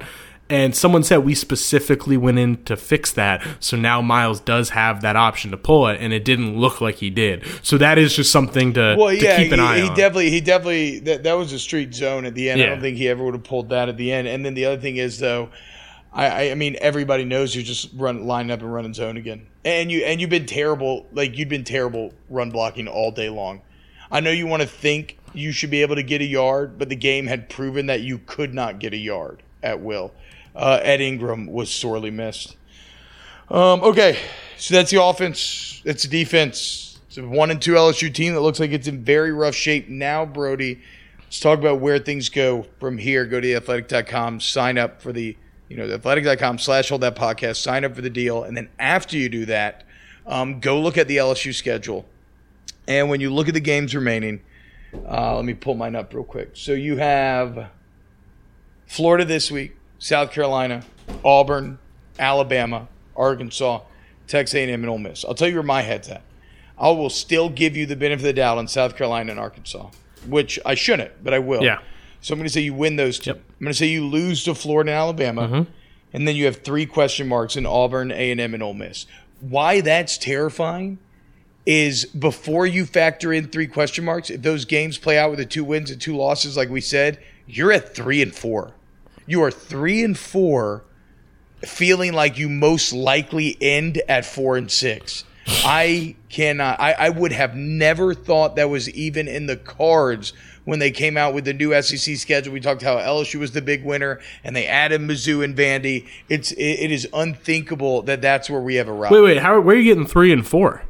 And someone said we specifically went in to fix that, so now Miles does have that option to pull it, and it didn't look like he did. So that is just something to, Well, to yeah, keep an he, eye he on. definitely, he definitely, that, that was a street zone at the end. I don't think he ever would have pulled that at the end. And then the other thing is, though, I, I, mean, everybody knows you're just run lining up and running zone again, and you and you've been terrible, like you've been terrible run blocking all day long. I know you want to think you should be able to get a yard, but the game had proven that you could not get a yard at will. Uh, Ed Ingram was sorely missed. Um, okay, so that's the offense. That's the defense. It's a one and two LSU team that looks like it's in very rough shape now. Brody, let's talk about where things go from here. Go to theathletic.com, sign up for the you know, the athletic.com slash hold that podcast, sign up for the deal. And then after you do that, um, go look at the LSU schedule. And when you look at the games remaining, uh, let me pull mine up real quick. So you have Florida this week, South Carolina, Auburn, Alabama, Arkansas, Texas A&M, and Ole Miss. I'll tell you where my head's at. I will still give you the benefit of the doubt on South Carolina and Arkansas, which I shouldn't, but I will. Yeah. So I'm going to say you win those two. Yep. I'm going to say you lose to Florida and Alabama, mm-hmm. and then you have three question marks in Auburn, A&M, and Ole Miss. Why that's terrifying is before you factor in three question marks, if those games play out with the two wins and two losses, like we said, you're at three and four. You are three and four, feeling like you most likely end at four and six. I cannot. I, I would have never thought that was even in the cards when they came out with the new SEC schedule. We talked how LSU was the big winner, and they added Mizzou and Vandy. It's it, it is unthinkable that that's where we have arrived. Wait, wait. How? Where are you getting three and four?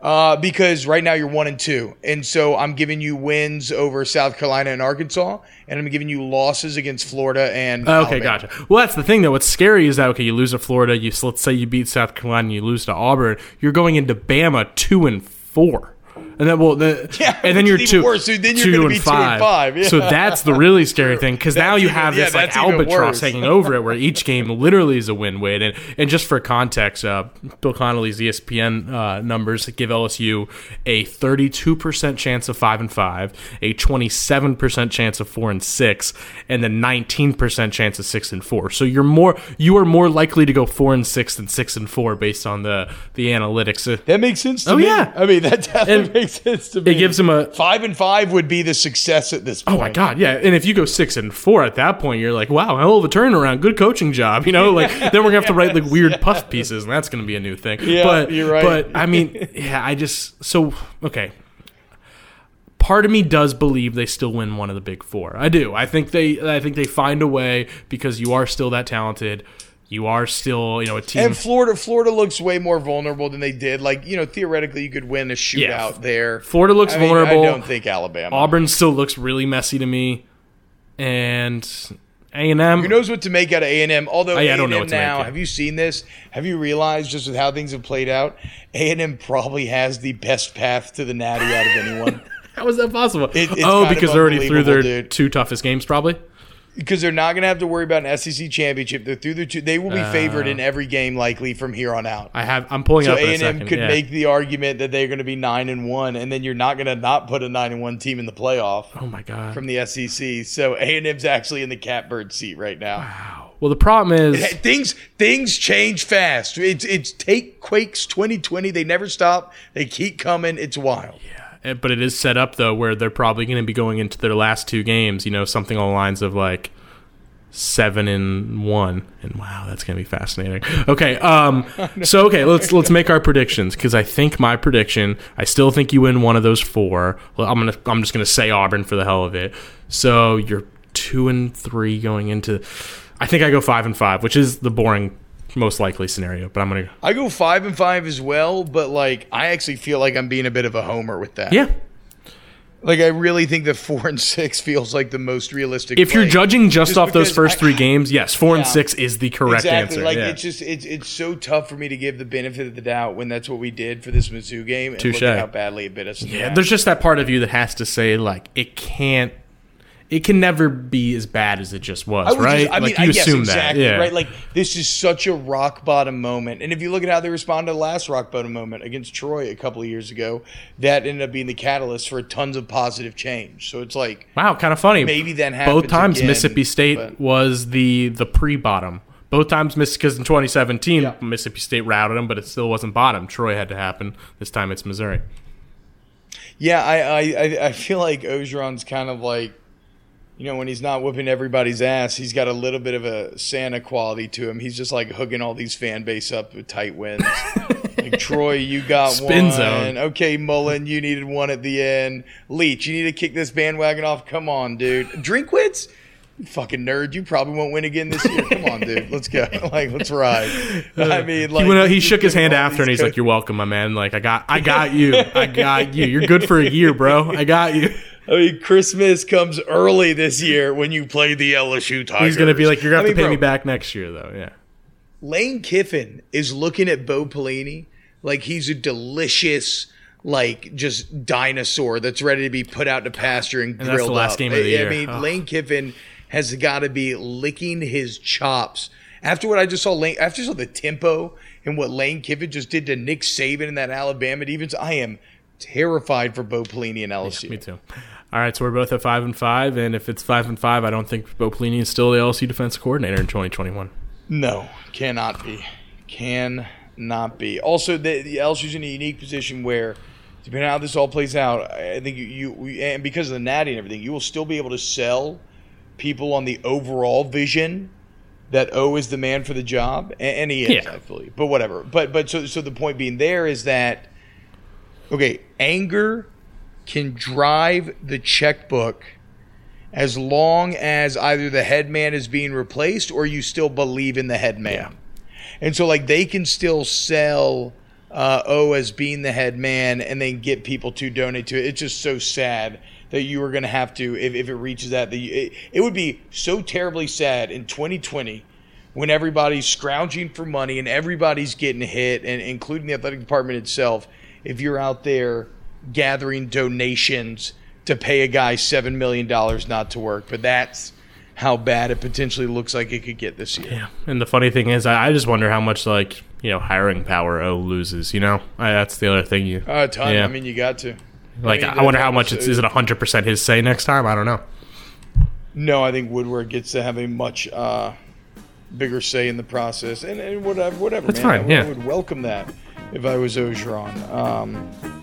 Uh, because right now you're one and two, and so I'm giving you wins over South Carolina and Arkansas, and I'm giving you losses against Florida and Okay, Alabama. gotcha. Well, that's the thing though. What's scary is that okay, you lose to Florida. You let's say you beat South Carolina, and you lose to Auburn. You're going into Bama two and four. And then, well, the, Yeah, and then you're two, worse. So then you're two and be two and five, yeah. So that's the really scary thing because now you even- have yeah, this like albatross hanging over it, where each game literally is a win-win. And and just for context, uh, Bill Connelly's ESPN uh, numbers give LSU a 32 percent chance of five and five, a 27 percent chance of four and six, and then 19 percent chance of six and four. So you're more you are more likely to go four and six than six and four based on the the analytics. That makes sense to Oh, me. yeah. I mean that definitely And makes sense to me. gives them a five and five would be the success at this point. Oh my god, yeah. And if you go six and four at that point, you're like, wow, hell of a turnaround. Good coaching job. You know, like then we're gonna have to write like weird puff pieces, and that's gonna be a new thing. Yeah, but you're right. But I mean, yeah, I just so okay. Part of me does believe they still win one of the big four. I do. I think they I think they find a way because you are still that talented. You are still, you know, a team. And Florida, Florida looks way more vulnerable than they did. Like you know, theoretically, you could win a shootout Yeah. there. Florida looks I mean, vulnerable. I don't think Alabama. Auburn still looks really messy to me, and A and M. Who knows what to make out of A and M? Although Oh, yeah, I don't know M what to make, now, have you seen this? Have you realized just with how things have played out, A and M probably has the best path to the Natty out of anyone How is that possible? It- oh, because they're already through their dude. two toughest games, probably. Because they're not going to have to worry about an SEC championship. They're through the two. They will be favored in every game likely from here on out. I have. I'm pulling it So up in A and M could yeah. make the argument that they're going to be nine and one, and then you're not going to not put a nine and one team in the playoff oh my god. from the SEC. So A and M's actually in the catbird seat right now. Wow. Well, the problem is, Hey, Things things change fast. It's it's take quakes 2020. They never stop. They keep coming. It's wild. eh, but it is set up though where they're probably going to be going into their last two games. You know, something along the lines of like seven and one. And wow, that's going to be fascinating. Okay, um, so okay, let's let's make our predictions because I think my prediction, I still think you win one of those four. Well, I'm gonna I'm just gonna say Auburn for the hell of it. So you're two and three going into. I think I go five and five, which is the boring, most likely scenario. But I'm gonna I go five and five as well, but like I actually feel like I'm being a bit of a homer with that. yeah. Like I really think that four and six feels like the most realistic. If you're judging just, Just off those first I- three games, yes, four and six is the correct exactly. answer. Like yeah. it's just it's it's so tough for me to give the benefit of the doubt when that's what we did for this Mizzou game. And Touche. look how badly it bit us. the yeah, ass. there's just that part of you that has to say like it can't, it can never be as bad as it just was, right? just- I mean, like you I guess assume exactly, that, yeah. right? Like this is such a rock bottom moment, and if you look at how they responded to the last rock bottom moment against Troy a couple of years ago, that ended up being the catalyst for tons of positive change. So it's like wow, kind of funny. maybe that happens both times again, Mississippi State but- was the the pre bottom. Both times, because in 2017 Yeah. Mississippi State routed them, but it still wasn't bottom. Troy had to happen. This time it's Missouri. Yeah, I, I, I- I feel like Orgeron's kind of like, you know, when he's not whooping everybody's ass, he's got a little bit of a Santa quality to him. He's just like hooking all these fan base up with tight wins. like Troy, you got Spin one. zone. Okay, Mullen, you needed one at the end. Leach, you need to kick this bandwagon off. Come on, dude. Drinkwitz? Fucking nerd. You probably won't win again this year. Come on, dude. Let's go. like, let's ride. I mean, like he went out, he shook his hand after and he's like, "You're welcome, my man. Like I got, I got you. I got you. You're good for a year, bro. I got you." I mean, Christmas comes early this year when you play the LSU Tigers. He's gonna be like, "You're gonna have I mean, to pay bro, me back next year, though." Yeah. Lane Kiffin is looking at Bo Pelini like he's a delicious, like just dinosaur that's ready to be put out to pasture and, And that's grilled the last up. game of the I- year. I mean, Ugh. Lane Kiffin has got to be licking his chops after what I just saw. Lane after I saw the tempo and what Lane Kiffin just did to Nick Saban in that Alabama defense. I am terrified for Bo Pelini and LSU. Me too. All right, so we're both at five and five, and if it's five and five, I don't think Bo Pelini is still the LSU defense coordinator in 2021. No, cannot be. Cannot be. Also, the, the LSU's in a unique position where, depending on how this all plays out, I think you, you and because of the natty and everything, you will still be able to sell people on the overall vision that O is the man for the job, and he is, Yeah. I believe. But whatever. But but so so the point being there is that okay, anger can drive the checkbook as long as either the head man is being replaced or you still believe in the head man. And so like they can still sell uh, O as being the head man and then get people to donate to it. It's just so sad that you are going to have to if, if it reaches that. that you, it, it would be so terribly sad in 2020 when everybody's scrounging for money and everybody's getting hit, and including the athletic department itself. If you're out there gathering donations to pay a guy seven million dollars not to work, but that's how bad it potentially looks like it could get this year. Yeah, and the funny thing is, I, I just wonder how much like you know hiring power O loses. You know, I, that's the other thing. You A ton. Yeah. I mean, you got to. like. mean, I, wonder how much it's is it hundred percent his say next time. I don't know. No, I think Woodward gets to have a much uh, bigger say in the process, and, and whatever, whatever. That's man. fine, I, would- yeah. I would welcome that if I was Orgeron. Um,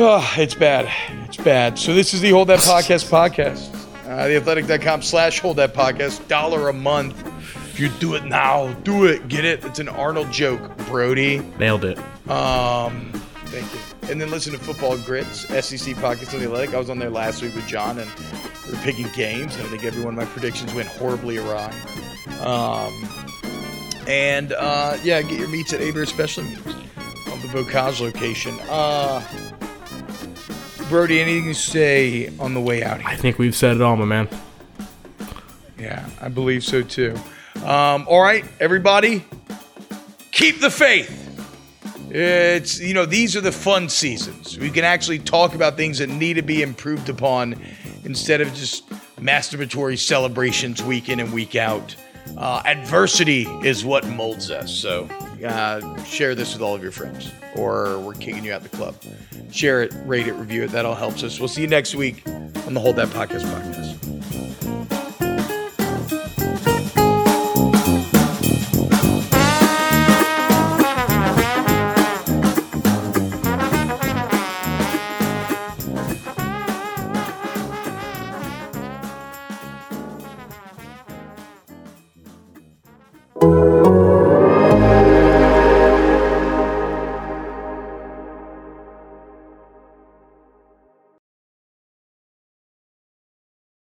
ah, it's bad. It's bad. So this is the Hold That Podcast podcast. Uh, theathletic.com slash hold that podcast. Dollar a month. If you do it now, do it. Get it. It's an Arnold joke, Brody. Nailed it. Um, thank you. And then listen to Football Grits, SEC Pockets on the Athletic. I was on there last week with John, and we were picking games, and I think every one of my predictions went horribly awry. Um, and uh, yeah, get your meats at Aber Special Meats on the Bocage location. Uh, Brody, anything to say on the way out here? I think we've said it all, my man. Yeah, I believe so too. Um, all right, everybody, keep the faith. It's you know these are the fun seasons. We can actually talk about things that need to be improved upon instead of just masturbatory celebrations week in and week out. Uh, adversity is what molds us. So uh, share this with all of your friends, or we're kicking you out the club. Share it, rate it, review it. That all helps us. We'll see you next week on the Hold That Podcast podcast.